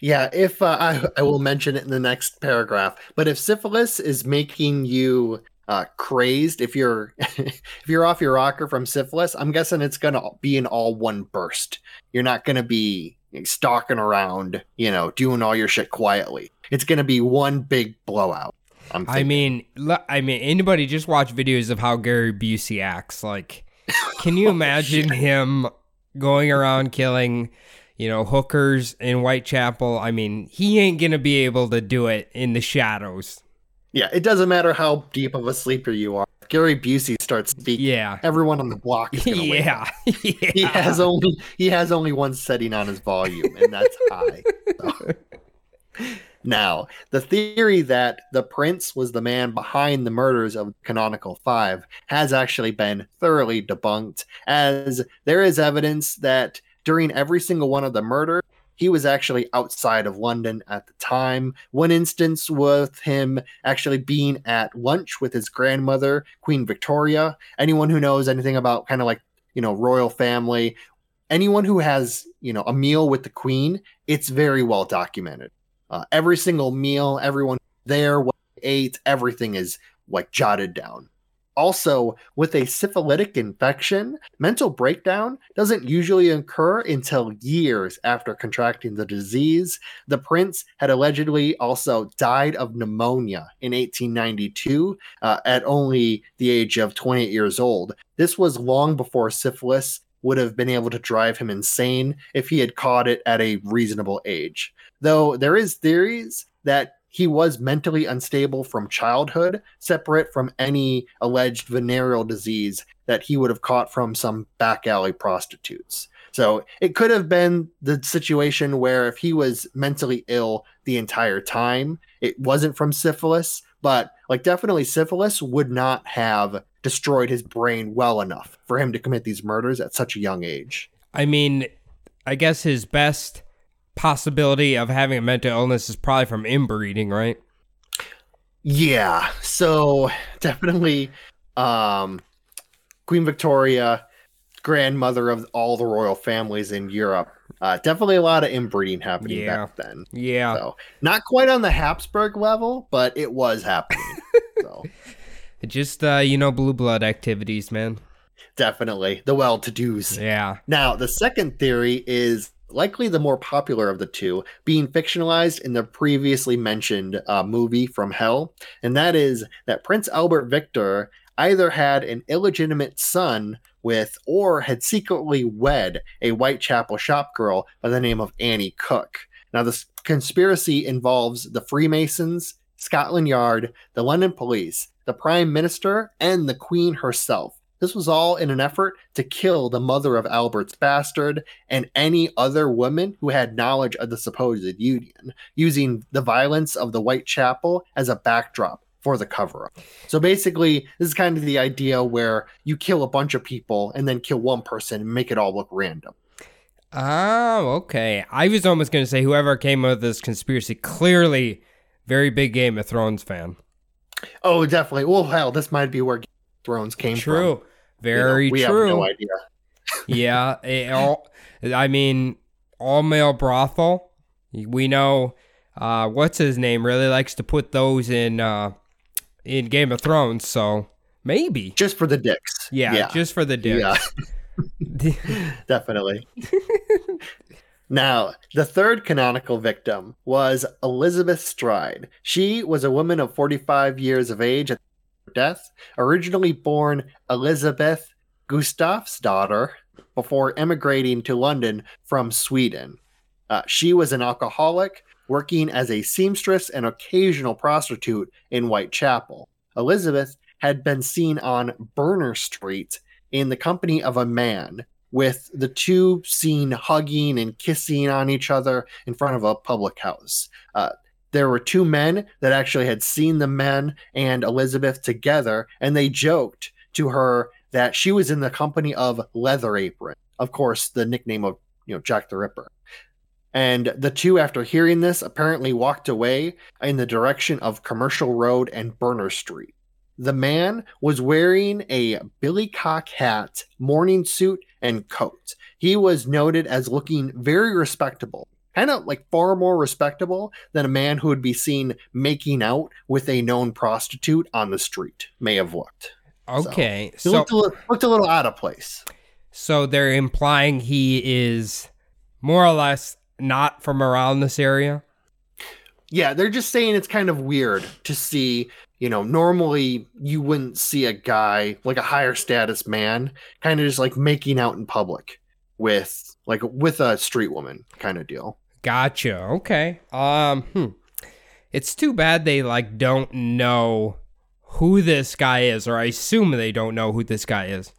Yeah, if uh, I, I will mention it in the next paragraph, but if syphilis is making you uh, crazed, if you're *laughs* if you're off your rocker from syphilis, I'm guessing it's gonna be an all one burst. You're not gonna be stalking around, you know, doing all your shit quietly. It's gonna be one big blowout. I'm I mean, I mean, anybody just watch videos of how Gary Busey acts. Like, can you *laughs* imagine him going around killing, you know, hookers in Whitechapel? I mean, he ain't gonna be able to do it in the shadows. yeah, it doesn't matter how deep of a sleeper you are. If Gary Busey starts speaking. Yeah, Everyone on the block is gonna up. *laughs* yeah, He has only he has only one setting on his volume, and that's *laughs* high. So. Now, the theory that the prince was the man behind the murders of Canonical Five has actually been thoroughly debunked, as there is evidence that during every single one of the murders, he was actually outside of London at the time. One instance with him actually being at lunch with his grandmother, Queen Victoria. Anyone who knows anything about kind of like, you know, royal family, anyone who has, you know, a meal with the queen, it's very well documented. Uh, every single meal, everyone there, what ate, everything is like jotted down. Also, with a syphilitic infection, mental breakdown doesn't usually occur until years after contracting the disease. The prince had allegedly also died of pneumonia in 1892 uh, at only the age of 28 years old. This was long before syphilis would have been able to drive him insane if he had caught it at a reasonable age. Though there is theories that he was mentally unstable from childhood, separate from any alleged venereal disease that he would have caught from some back alley prostitutes. So it could have been the situation where if he was mentally ill the entire time, it wasn't from syphilis, but like definitely syphilis would not have destroyed his brain well enough for him to commit these murders at such a young age. I mean, I guess his best possibility of having a mental illness is probably from inbreeding, right? Yeah, so *laughs* definitely um Queen Victoria grandmother of all the royal families in Europe. Uh, definitely a lot of inbreeding happening Yeah. back then. Yeah. So not quite on the Habsburg level, but it was happening. so *laughs* Just uh, you know, blue blood activities, man. definitely the well-to-dos. Yeah. Now, the second theory is likely the more popular of the two, being fictionalized in the previously mentioned uh, movie From Hell, and that is that Prince Albert Victor either had an illegitimate son with or had secretly wed a Whitechapel shop girl by the name of Annie Crook. Now, this conspiracy involves the Freemasons, Scotland Yard, the London police, the Prime Minister, and the Queen herself. This was all in an effort to kill the mother of Albert's bastard and any other woman who had knowledge of the supposed union, using the violence of the Whitechapel as a backdrop for the cover up. So basically, this is kind of the idea where you kill a bunch of people and then kill one person and make it all look random. Oh, okay. I was almost going to say whoever came up with this conspiracy clearly very big Game of Thrones fan. Oh, definitely. Well, hell, this might be where Game of Thrones came from. True. You know, Very we true. have no idea. *laughs* yeah. all, I mean, all male brothel. We know uh, what's his name really likes to put those in uh, in Game of Thrones. So maybe. Just for the dicks. Yeah, just for the dick. Yeah. *laughs* Definitely. now, the third canonical victim was Elizabeth Stride. She was a woman of 45 years of age at death, originally born Elizabeth Gustafsdotter before emigrating to London from Sweden. Uh, she was an alcoholic working as a seamstress and occasional prostitute in Whitechapel. Elizabeth had been seen on Berner Street in the company of a man, with the two seen hugging and kissing on each other in front of a public house. Uh, there were two men that actually had seen the men and Elizabeth together, and they joked to her that she was in the company of Leather Apron, of course, the nickname of you know Jack the Ripper. And the two, after hearing this, apparently walked away in the direction of Commercial Road and Berner Street. The man was wearing a billycock hat, morning suit, and coat. He was noted as looking very respectable, kind of like far more respectable than a man who would be seen making out with a known prostitute on the street may have looked. Okay. He So, looked, a little, looked a little out of place. so they're implying he is more or less not from around this area. Yeah, they're just saying it's kind of weird to see, you know, normally you wouldn't see a guy like a higher status man kind of just like making out in public with like with a street woman kind of deal. Gotcha. Okay. Um. Hmm. It's too bad they like don't know who this guy is, or I assume they don't know who this guy is.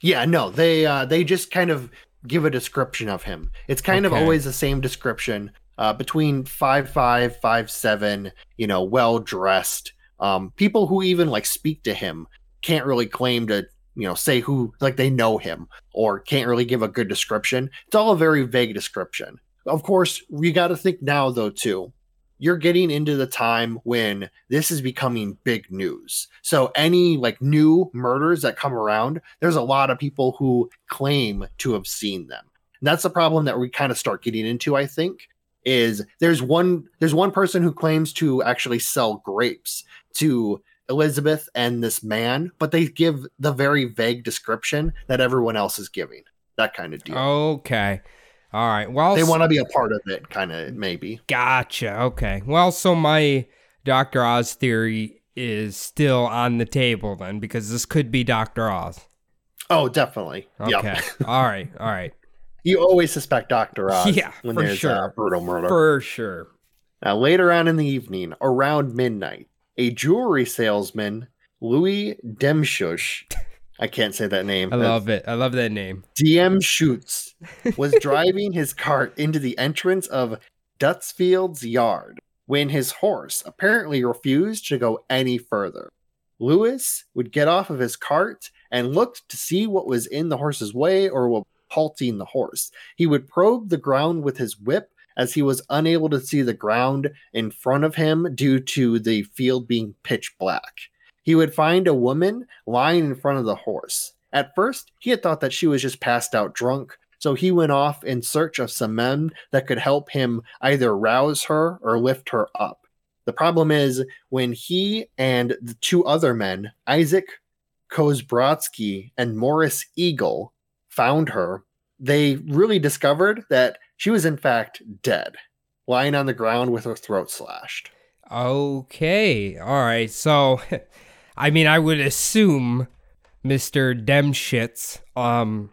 Yeah, no, they uh they just kind of give a description of him. It's kind of always the same description. Uh between five five, five seven, you know, well dressed. Um people who even like speak to him can't really claim to, you know, say who like they know him or can't really give a good description. It's all a very vague description. Of course, you got to think now though too. You're getting into the time when this is becoming big news. So any like new murders that come around, there's a lot of people who claim to have seen them. And that's the problem that we kind of start getting into, I think, is there's one there's one person who claims to actually sell grapes to Elizabeth and this man, but they give the very vague description that everyone else is giving. That kind of deal. Okay. All right. Well, they want to be a part of it, kind of maybe. Gotcha. Okay. Well, so my Doctor Oz theory is still on the table then, because this could be Doctor Oz. Oh, definitely. Okay. Yeah. *laughs* all right. All right. You always suspect Dr. Oz *laughs* Yeah, when for there's sure. a brutal murder. For sure. Now, later on in the evening, around midnight, a jewelry salesman, Louis Demschush, *laughs* I can't say that name. I love it. I love that name. Diemschutz *laughs* was driving his cart into the entrance of Dutfield's yard when his horse apparently refused to go any further. Lewis would get off of his cart and looked to see what was in the horse's way or what was halting the horse. He would probe the ground with his whip as he was unable to see the ground in front of him due to the field being pitch black. He would find a woman lying in front of the horse. At first, he had thought that she was just passed out drunk, so he went off in search of some men that could help him either rouse her or lift her up. The problem is when he and the two other men, Isaac Kozebrodsky and Morris Eagle, found her, they really discovered that she was in fact dead, lying on the ground with her throat slashed. Okay. All right. So, *laughs* I mean, I would assume Mr. Diemschutz, um,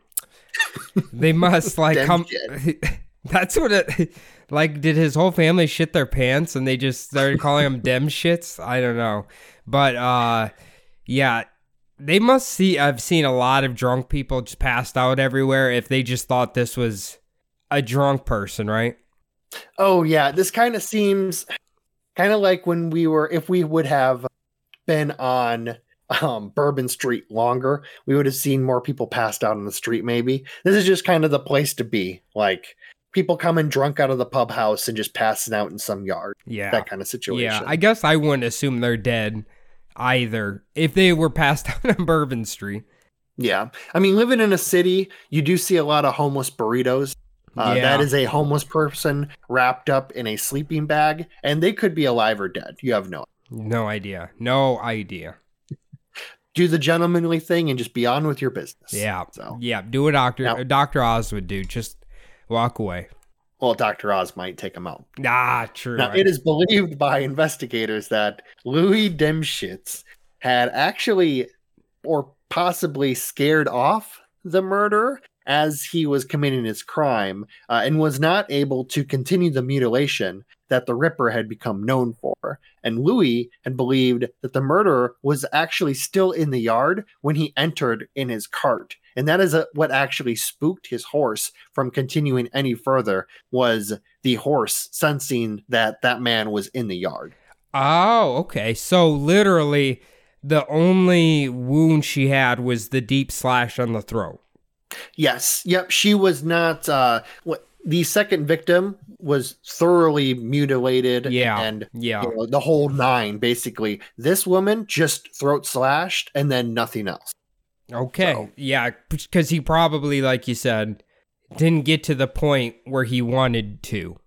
they must *laughs* like come. *laughs* That's what it. Like, did his whole family shit their pants and they just started calling him dem shits? I don't know, but uh, yeah, they must see. I've seen a lot of drunk people just passed out everywhere. If they just thought this was a drunk person, right? Oh yeah, this kind of seems kind of like when we were. If we would have been on um, Bourbon Street longer, we would have seen more people passed out on the street. Maybe this is just kind of the place to be. Like people coming drunk out of the pub house and just passing out in some yard. Yeah, that kind of situation. Yeah, I guess I wouldn't assume they're dead either if they were passed *laughs* out on Bourbon Street. Yeah, I mean, living in a city, you do see a lot of homeless burritos. Uh, Yeah. That is a homeless person wrapped up in a sleeping bag, and they could be alive or dead. You have no. No idea. No idea. Do the gentlemanly thing and just be on with your business. Yeah. So, Yeah. Do what Doctor Now- Doctor Oz would do. Just walk away. well, Doctor Oz might take him out. Ah, true. Now, it is believed by investigators that Louis Diemschutz had actually or possibly scared off the murderer as he was committing his crime uh, and was not able to continue the mutilation that the Ripper had become known for. And Louis had believed that the murderer was actually still in the yard when he entered in his cart. And that is uh what actually spooked his horse from continuing any further was the horse sensing that that man was in the yard. Oh, okay. So literally, the only wound she had was the deep slash on the throat. Yes. Yep. She was not. Uh, what the second victim was thoroughly mutilated. Yeah, And yeah. you know, the whole nine, basically. This woman just throat slashed and then nothing else. Okay. So- Yeah, because he probably, like you said, didn't get to the point where he wanted to.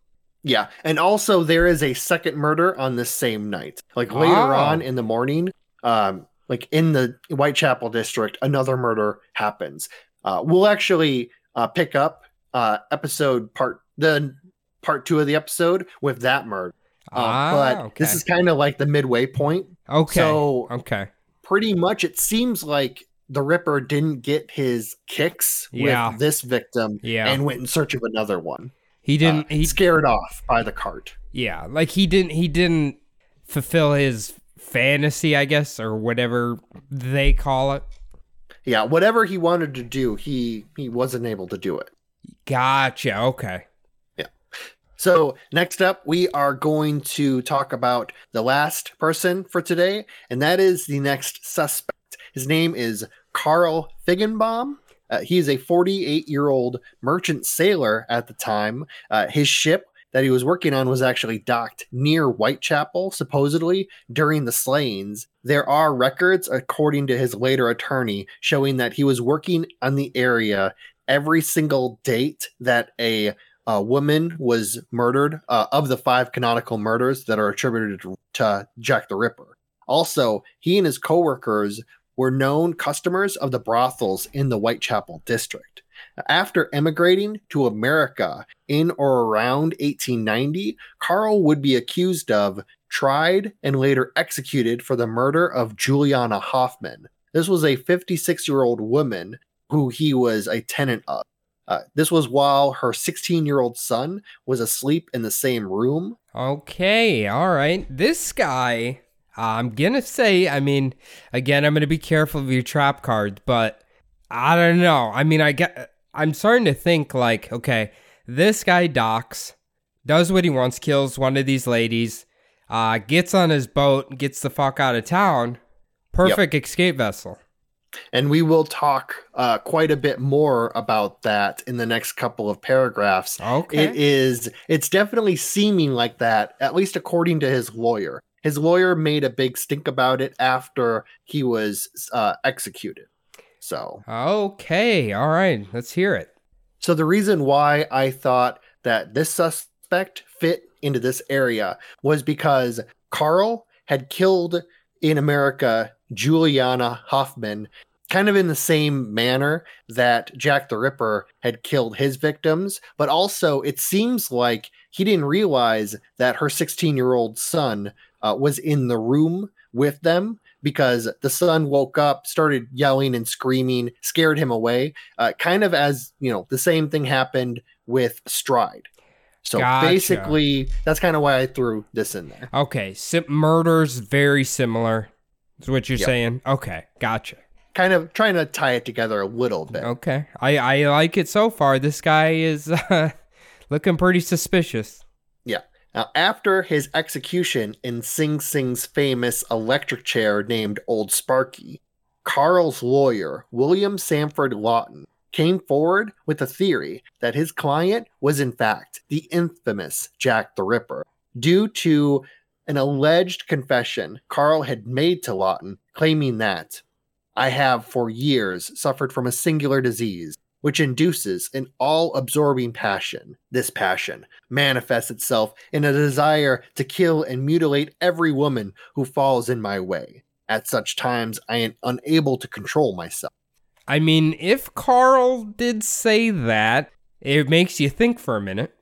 Yeah. And also, there is a second murder on this same night. Like later Oh. on in the morning, um, like in the Whitechapel district, another murder happens. Uh, we'll actually uh, pick up uh, episode part the part two of the episode with that murder. Uh, ah, but okay. this is kind of like the midway point. okay. So okay. pretty much, it seems like the Ripper didn't get his kicks Yeah. with this victim, Yeah. and went in search of another one. He Uh, didn't. he scared off by the cart. Yeah, like he didn't he didn't fulfill his fantasy, I guess, or whatever they call it. Yeah, whatever he wanted to do, he he wasn't able to do it. Gotcha. Okay. Yeah. So, next up, we are going to talk about the last person for today, and that is the next suspect. His name is Carl Figgenbaum. Uh, he is a 48 year old merchant sailor at the time. Uh, his ship that he was working on was actually docked near Whitechapel, supposedly during the slayings. There are records, according to his later attorney, showing that he was working on the area every single date that a woman was murdered uh, of the five canonical murders that are attributed to, to Jack the Ripper. Also, he and his coworkers were known customers of the brothels in the Whitechapel district. After emigrating to America in or around 1890, Carl would be accused of, tried, and later executed for the murder of Juliana Hoffman. This was a 56 year old woman who he was a tenant of. Uh, this was while her 16 year old son was asleep in the same room. Okay. All right. This guy, I'm gonna say. I mean, again, I'm gonna be careful of your trap cards, but I don't know. I mean, I get. I'm starting to think like, okay, this guy docks, does what he wants, kills one of these ladies, uh, gets on his boat, gets the fuck out of town. Perfect escape vessel. And we will talk uh, quite a bit more about that in the next couple of paragraphs. Okay. It is, it's definitely seeming like that, at least according to his lawyer. His lawyer made a big stink about it after he was uh, executed. So, Okay, all right, let's hear it. so the reason why I thought that this suspect fit into this area was because Carl had killed in America Juliana Hoffman kind of in the same manner that Jack the Ripper had killed his victims, but also it seems like he didn't realize that her 16 year old son uh, was in the room with them because the son woke up, started yelling and screaming, scared him away, uh, kind of as you know, the same thing happened with Stride. So Gotcha. basically, that's kind of why I threw this in there. Okay, sim- murders very similar. Is what you're Yep. saying? Okay, gotcha. Kind of trying to tie it together a little bit. Okay, I I like it so far. This guy is uh, *laughs* looking pretty suspicious. Yeah. Now, after his execution in Sing Sing's famous electric chair named Old Sparky, Carl's lawyer, William Sanford Lawton, came forward with a theory that his client was, in fact, the infamous Jack the Ripper, due to an alleged confession Carl had made to Lawton, claiming that I have for years suffered from a singular disease which induces an all absorbing passion. This passion manifests itself in a desire to kill and mutilate every woman who falls in my way. At such times, I am unable to control myself. I mean, if Carl did say that, it makes you think for a minute.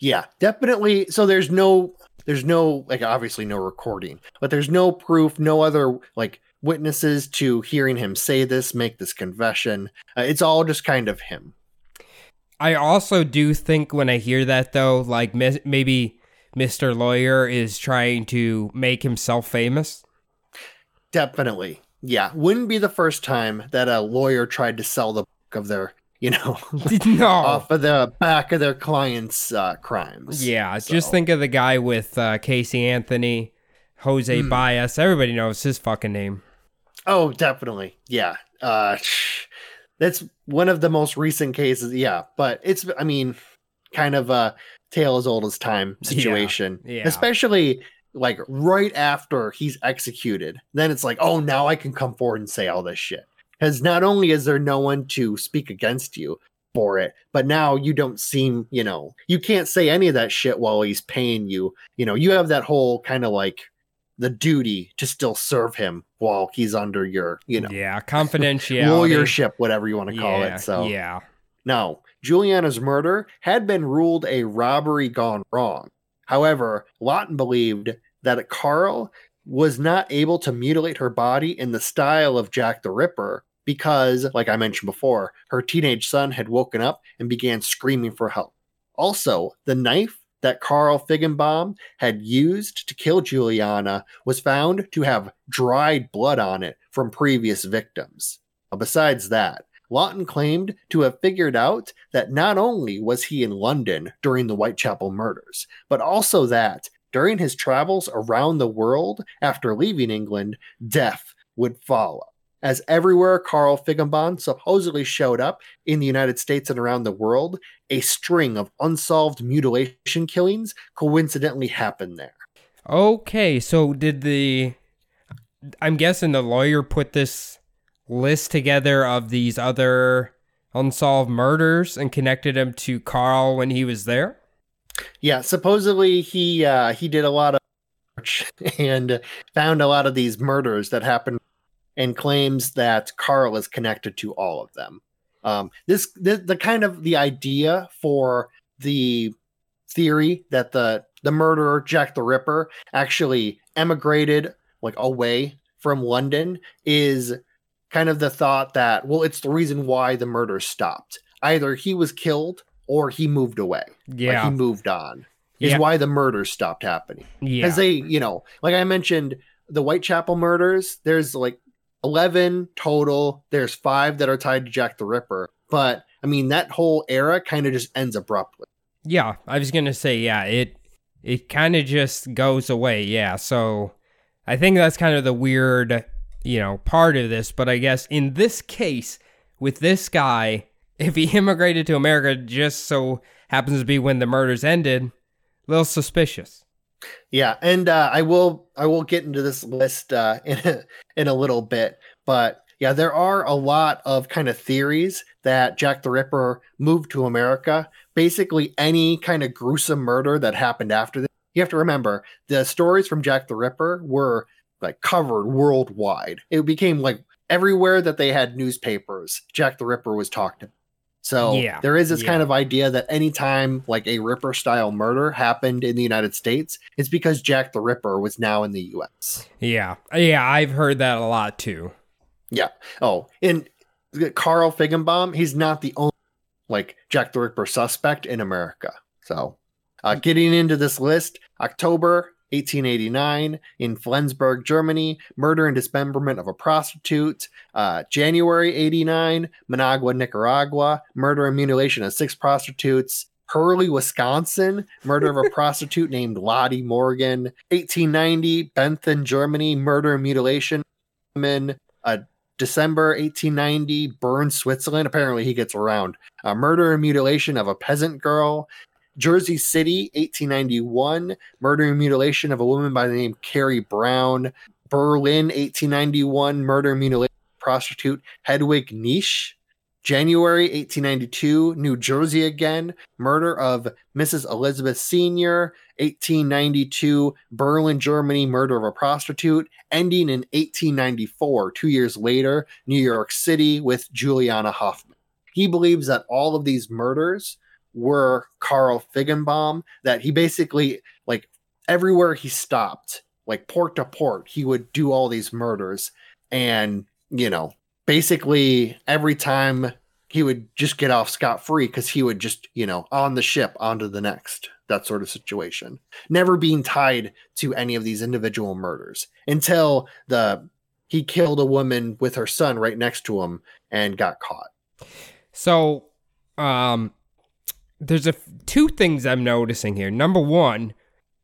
Yeah, definitely. So there's no, there's no, like, obviously no recording, but there's no proof, no other, like, witnesses to hearing him say this, make this confession. Uh, it's all just kind of him. I also do think when I hear that though, like mis- maybe Mr. Lawyer is trying to make himself famous. Definitely. Yeah. Wouldn't be the first time that a lawyer tried to sell the book of their, you know, *laughs* no. off of the back of their clients' uh, crimes. Yeah, So- just think of the guy with uh, Casey Anthony, Jose Hmm. Baez. Everybody knows his fucking name. Oh, definitely. Yeah. Uh, that's one of the most recent cases. Yeah. But it's, I mean, kind of a tale as old as time situation. yeah. Especially like right after he's executed. Then it's like, oh, now I can come forward and say all this shit. Because not only is there no one to speak against you for it, but now you don't seem, you know, you can't say any of that shit while he's paying you. You know, you have that whole kind of like the duty to still serve him while he's under your, you know, yeah, confidentiality. lawyership, whatever you want to call yeah, it. So yeah, now, Juliana's murder had been ruled a robbery gone wrong. However, Lawton believed that Carl was not able to mutilate her body in the style of Jack the Ripper because, like I mentioned before, her teenage son had woken up and began screaming for help. Also, the knife that Carl Figgenbaum had used to kill Juliana was found to have dried blood on it from previous victims. Besides that, Lawton claimed to have figured out that not only was he in London during the Whitechapel murders, but also that during his travels around the world after leaving England, death would follow. As everywhere Carl Figgenbaum supposedly showed up in the United States and around the world, a string of unsolved mutilation killings coincidentally happened there. Okay, so did the I'm guessing the lawyer put this list together of these other unsolved murders and connected them to Carl when he was there? Yeah, supposedly he uh, he did a lot of *laughs* and found a lot of these murders that happened, and claims that Carl is connected to all of them. Um, this the, the kind of the idea for the theory that the the murderer Jack the Ripper actually emigrated like away from London is kind of the thought that well it's the reason why the murder stopped. Either he was killed or he moved away. Like Yeah. he moved on. Is Yeah. why the murders stopped happening. yeah. Because they, you know, like I mentioned, the Whitechapel murders, there's like 11 total. There's five that are tied to Jack the Ripper. But I mean, that whole era kind of just ends abruptly. Yeah, I was gonna say yeah. It it kind of just goes away. Yeah, so I think that's kind of the weird, you know, part of this. But I guess in this case, with this guy, if he *laughs* immigrated to America just so happens to be when the murders ended, a little suspicious. Yeah, and uh, I will I will get into this list uh, *laughs* in a, in a little bit, but Yeah, there are a lot of kind of theories that Jack the Ripper moved to America. Basically, any kind of gruesome murder that happened after this. You have to remember the stories from Jack the Ripper were like covered worldwide. It became like everywhere that they had newspapers, Jack the Ripper was talked about. So Yeah, there is this yeah. kind of idea that anytime like a Ripper style murder happened in the United States, it's because Jack the Ripper was now in the US. Yeah. Yeah, I've heard that a lot too. Yeah. Oh, and Carl Figgenbaum, he's not the only like Jack the Ripper suspect in America. So, uh, getting into this list, October 1889 in Flensburg, Germany, murder and dismemberment of a prostitute. Uh, January 89, Managua, Nicaragua, murder and mutilation of six prostitutes. Hurley, Wisconsin, murder of a *laughs* prostitute named Lottie Morgan. 1890, Bentham, Germany, murder and mutilation. woman. Uh, December 1890, Bern, Switzerland. Apparently, he gets around. Uh, murder and mutilation of a peasant girl. Jersey City, 1891, murder and mutilation of a woman by the name Carrie Brown. Berlin, 1891, murder and mutilation of a prostitute Hedwig Nisch. January 1892, New Jersey again, murder of Mrs. Elizabeth Sr. 1892, Berlin, Germany, murder of a prostitute. Ending in 1894, two years later, New York City with Juliana Hoffman. He believes that all of these murders were Carl Figgenbaum, that he basically, like, everywhere he stopped, like port to port, he would do all these murders. And, you know, basically every time he would just get off scot free because he would just, you know, on the ship, onto the next, that sort of situation. Never being tied to any of these individual murders until the he killed a woman with her son right next to him and got caught. So, um, there's a two things I'm noticing here. Number one,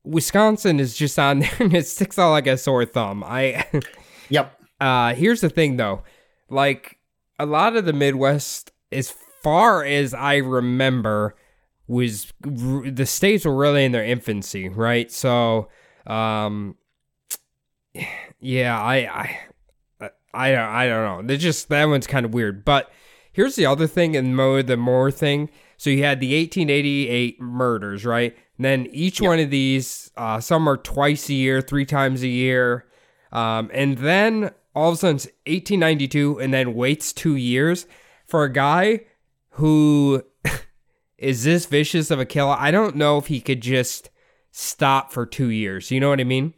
Wisconsin is just on there *laughs* and it sticks out like a sore thumb. I, *laughs* Yep. uh, here's the thing though, like a lot of the Midwest, as far as I remember, was r- the states were really in their infancy, right? So, um, yeah, I, I, I, don't- I don't know. They're just that one's kind of weird. But here's the other thing, and more the more thing. So you had the 1888 murders, right? And then each one of these, uh, some are twice a year, three times a year, um, and then all of a sudden it's 1892, and then waits two years for a guy who *laughs* is this vicious of a killer. I don't know if he could just stop for two years. You know what I mean?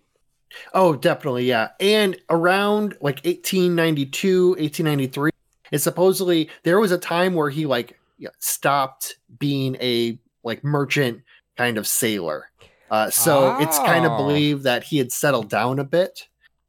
Oh, definitely, yeah. And around like 1892, 1893, it supposedly there was a time where he like yeah, stopped being a like merchant kind of sailor. Uh, so it's kind of Oh. believed that he had settled down a bit.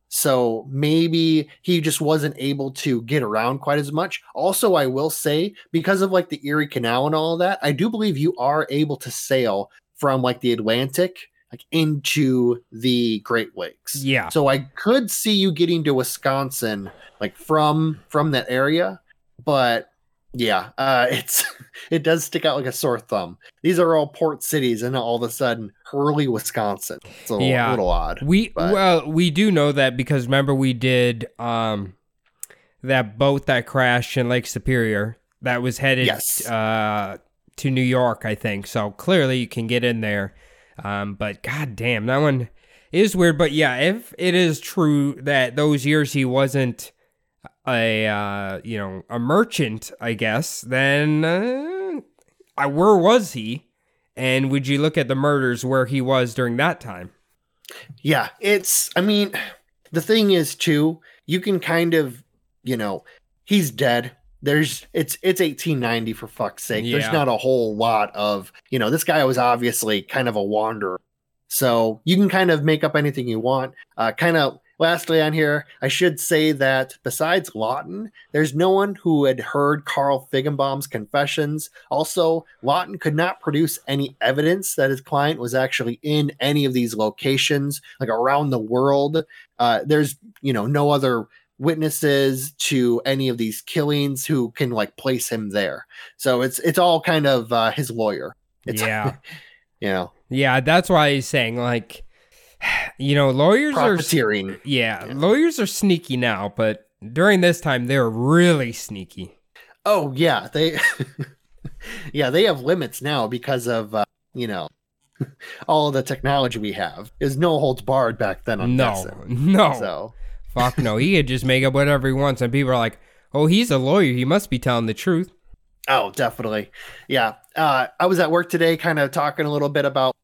So maybe he just wasn't able to get around quite as much. Also, I will say, because of like the Erie Canal and all of that, I do believe you are able to sail from like the Atlantic like into the Great Lakes. Yeah. So I could see you getting to Wisconsin like from from that area, but yeah, uh, *laughs* it's it does stick out like a sore thumb. These are all port cities, and all of a sudden, Hurley, Wisconsin. It's a little, Yeah. little odd. We but- well, we do know that because remember we did um that boat that crashed in Lake Superior that was headed Yes. uh to New York, I think. So clearly you can get in there. Um but god damn, that one is weird, but yeah, if it is true that those years he wasn't a uh, you know, a merchant, I guess, then uh, I, where was he? And would you look at the murders where he was during that time? Yeah, it's. I mean, the thing is too. You can kind of, you know, he's dead. There's it's it's 1890 for fuck's sake. Yeah. There's not a whole lot of you know. This guy was obviously kind of a wanderer, so you can kind of make up anything you want. Uh, kind of. Lastly, on here, I should say that besides Lawton, there's no one who had heard Carl Figgenbaum's confessions. Also, Lawton could not produce any evidence that his client was actually in any of these locations, like around the world. Uh, there's, you know, no other witnesses to any of these killings who can like place him there. So it's it's all kind of uh, his lawyer. It's, yeah. *laughs* you know, Yeah, that's why he's saying like *sighs* you know, lawyers are yeah, Yeah. lawyers are sneaky now, but During this time, they're really sneaky. Oh yeah, they *laughs* yeah they have limits now because of uh, you know *laughs* all the technology we have. Is no holds barred back then on No, *laughs* no. So Fuck no. He could just make up whatever he wants, and people are like, "Oh, he's a lawyer. He must be telling the truth." oh definitely yeah. Uh, I was at work today, kind of talking a little bit about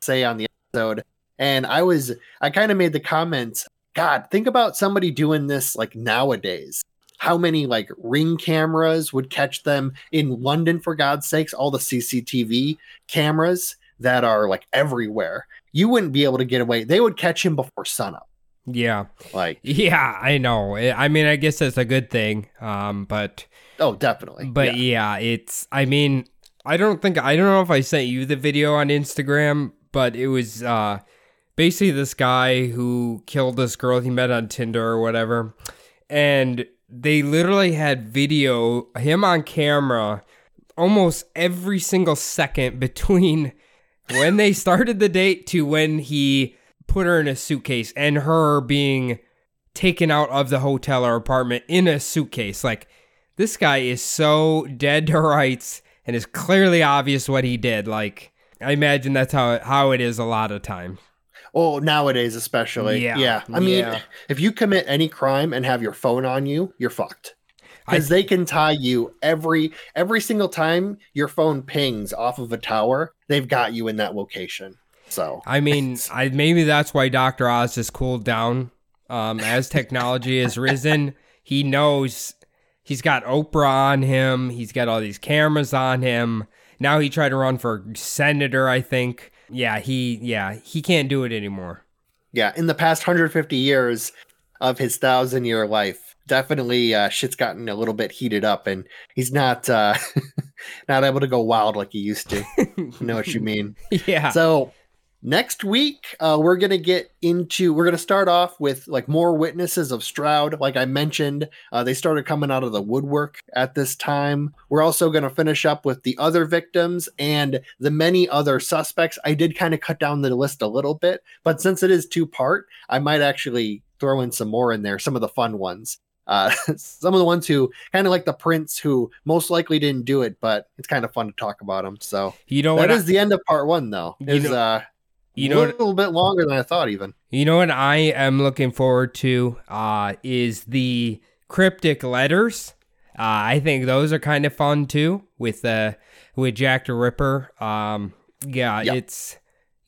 say on the episode, and I was I kind of made the comments. God, think about somebody doing this like nowadays. How many like ring cameras would catch them in London for God's sakes? All the CCTV cameras that are like everywhere. You wouldn't be able to get away. They would catch him before sunup. Yeah, Like, yeah, I know. I I mean, I guess that's a good thing. Um, but oh, definitely. but yeah. yeah, it's. I mean, I don't think I don't know if I sent you the video on Instagram, but it was uh basically this guy who killed this girl he met on Tinder or whatever, and they literally had video him on camera almost every single second *laughs* between when they started the date to when he put her in a suitcase and her being taken out of the hotel or apartment in a suitcase. Like, this guy is so dead to rights and it's clearly obvious what he did. Like, I imagine that's how how it is a lot of times. Oh, nowadays especially. Yeah, Yeah. I mean, yeah. if you commit any crime and have your phone on you, you're fucked. Because they can tie you every every single time your phone pings off of a tower, they've got you in that location. So I mean, *laughs* I maybe that's why Dr. Oz has cooled down um, as technology has risen. *laughs* He knows he's got Oprah on him. He's got all these cameras on him. Now he tried to run for senator, I think. Yeah, he yeah, he can't do it anymore. yeah, in the past 150 years of his thousand year life, definitely uh, shit's gotten a little bit heated up, and he's not uh, *laughs* not able to go wild like he used to. I know what you mean. *laughs* yeah. So next week, uh, we're gonna get into. We're gonna start off with like more witnesses of Stride. Like I mentioned, uh, they started coming out of the woodwork at this time. We're also gonna finish up with the other victims and the many other suspects. I did kind of cut down the list a little bit, but since it is two part, I might actually throw in some more in there. Some of the fun ones. Uh, *laughs* some of the ones who kind of like the prince who most likely didn't do it, but it's kind of fun to talk about them. So you know that what? is the end of part one, though. You Is know- uh, you a know what, little bit longer than I thought, even. You know what I am looking forward to uh, is the cryptic letters. Uh, I think those are kind of fun too with uh, with Jack the Ripper. Um, yeah, it's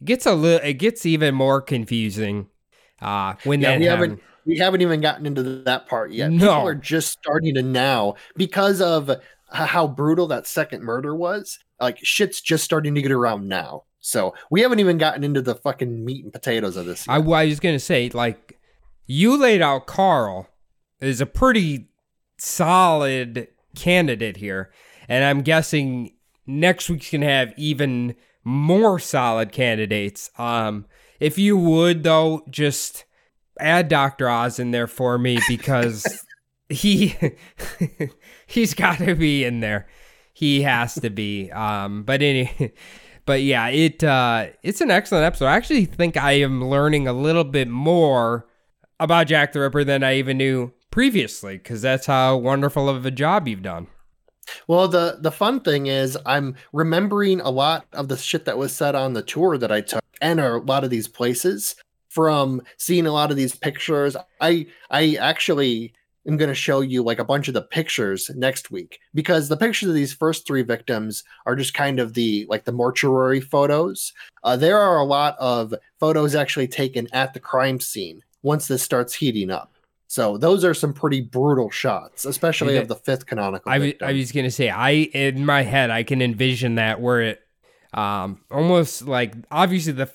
it gets a little it gets even more confusing uh, when Yeah, that we haven't we haven't even gotten into that part yet. No. People are just starting to now because of how brutal that second murder was. Like shit's just starting to get around now. So we haven't even gotten into the fucking meat and potatoes of this. I. I was gonna say like you laid out Carl is a pretty solid candidate here, and I'm guessing next week's gonna have even more solid candidates. Um, if you would though, just add Doctor Oz in there for me *laughs* because he *laughs* he's got to be in there. He has to be. Um, but any, but yeah, it uh, it's an excellent episode. I actually think I am learning a little bit more about Jack the Ripper than I even knew previously because that's how wonderful of a job you've done. Well, the the fun thing is I'm remembering a lot of the shit that was said on the tour that I took and a lot of these places from seeing a lot of these pictures. I I actually am going to show you like a bunch of the pictures next week because the pictures of these first three victims are just kind of the like the mortuary photos. Uh, there are a lot of photos actually taken at the crime scene once this starts heating up. So those are some pretty brutal shots, especially Yeah. of the fifth canonical. I was, victim. I was gonna say I in my head I can envision that where it um almost like obviously the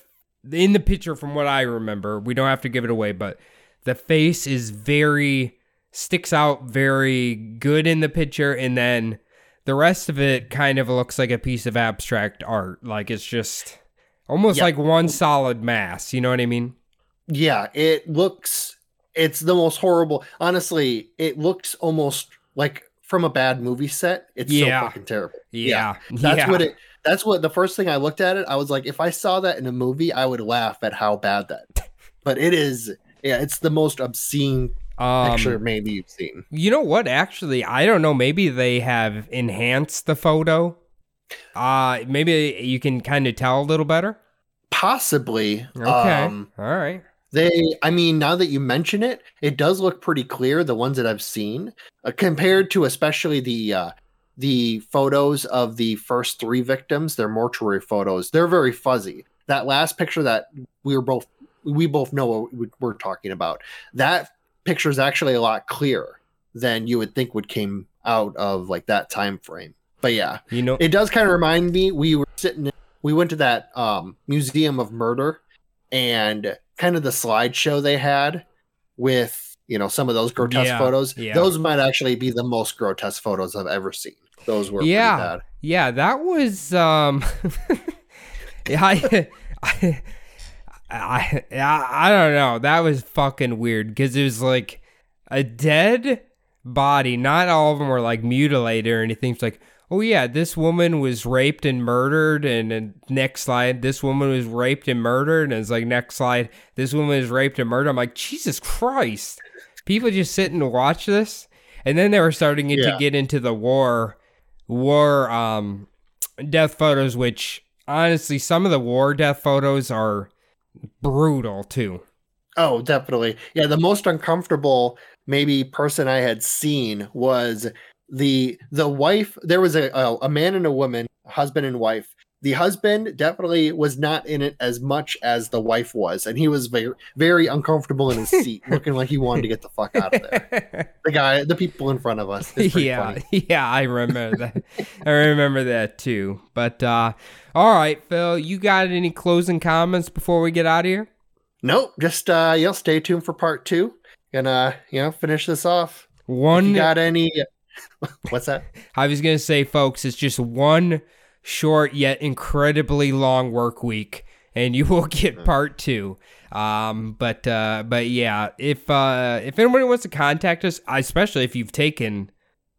in the picture from what I remember we don't have to give it away but the face is very sticks out very good in the picture and then the rest of it kind of looks like a piece of abstract art like it's just almost Yeah. like one solid mass you know what I mean Yeah, it looks it's the most horrible. Honestly, it looks almost like from a bad movie set. It's Yeah. so fucking terrible. yeah That's yeah. what it that's what the first thing I looked at it, I was like, if I saw that in a movie, I would laugh at how bad that. But it is yeah, it's the most obscene Um, picture maybe you've seen. You know what? Actually, I don't know. Maybe they have enhanced the photo. Uh maybe you can kind of tell a little better. Possibly. Okay. Um, All right. they, I mean, now that you mention it, it does look pretty clear. The ones that I've seen, uh, compared to especially the uh, the photos of the first three victims, their mortuary photos, they're very fuzzy. That last picture that we were both we both know what we- we're talking about. That picture is actually a lot clearer than you would think would came out of like that time frame. But yeah, You know, it does kind of remind me we were sitting we went to that um museum of murder and kind of the slideshow they had with you know some of those grotesque Yeah, photos yeah. those might actually be the most grotesque photos i've ever seen those were Yeah. yeah, that was um yeah, *laughs* I, *laughs* I I I I don't know. That was fucking weird cuz it was like a dead body. Not all of them were like mutilated or anything. It's like, "Oh yeah, this woman was raped and murdered." And then next slide, this woman was raped and murdered. And it's like next slide, this woman was raped and murdered. I'm like, "Jesus Christ." People just sit and watch this. And then they were starting to get into the war war um death photos which honestly some of the war death photos are brutal too. Oh definitely. Yeah the most uncomfortable maybe person i had seen was the the wife there was a, a, a man and a woman husband and wife the husband definitely was not in it as much as the wife was and he was very very uncomfortable in his *laughs* seat looking like he wanted to get the fuck out of there. *laughs* The guy the people in front of us yeah funny. *laughs* yeah i remember that. I remember that too. But uh all right phil you got any closing comments before we get out of here? Nope just uh you'll stay tuned for part two gonna you know finish this off. One you got any what's that? I was gonna say folks it's just one short yet incredibly long work week and you *laughs* will get part two um but uh but yeah if uh if anybody wants to contact us especially if you've taken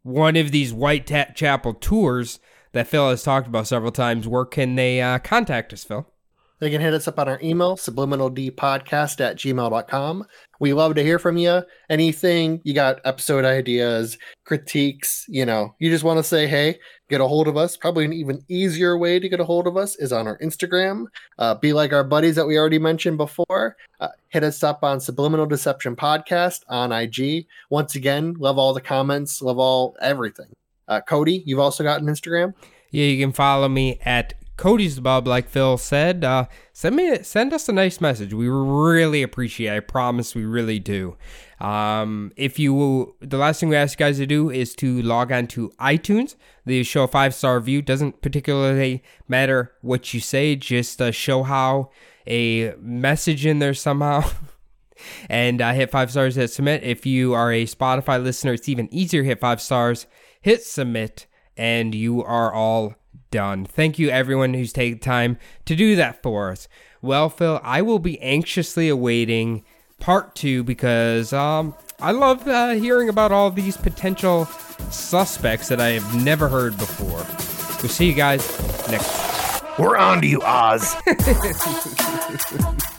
one of these white chapel tours that phil has talked about several times where can they uh contact us phil They can hit us up on our email, subliminaldpodcast at gmail.com. We love to hear from you. Anything, you got episode ideas, critiques, you know, you just want to say, hey, get a hold of us. Probably an even easier way to get a hold of us is on our Instagram. Uh, be like our buddies that we already mentioned before. Uh, hit us up on Subliminal Deception Podcast on IG. Once again, love all the comments, love all everything. Uh, Cody, you've also got an Instagram. Yeah, you can follow me at Cody's Bub, like Phil said. Uh, send me, send us a nice message. We really appreciate. it. I promise, we really do. Um, if you, will, the last thing we ask you guys to do is to log on to iTunes. The show a five star review doesn't particularly matter what you say. Just uh, show how a message in there somehow. *laughs* and uh, hit five stars hit submit. If you are a Spotify listener, it's even easier. Hit five stars, hit submit, and you are all done. Thank you, everyone who's taken time to do that for us. Well, Phil, I will be anxiously awaiting part two because um, I love uh, hearing about all these potential suspects that I have never heard before. We'll see you guys next. We're on to you, Oz. *laughs*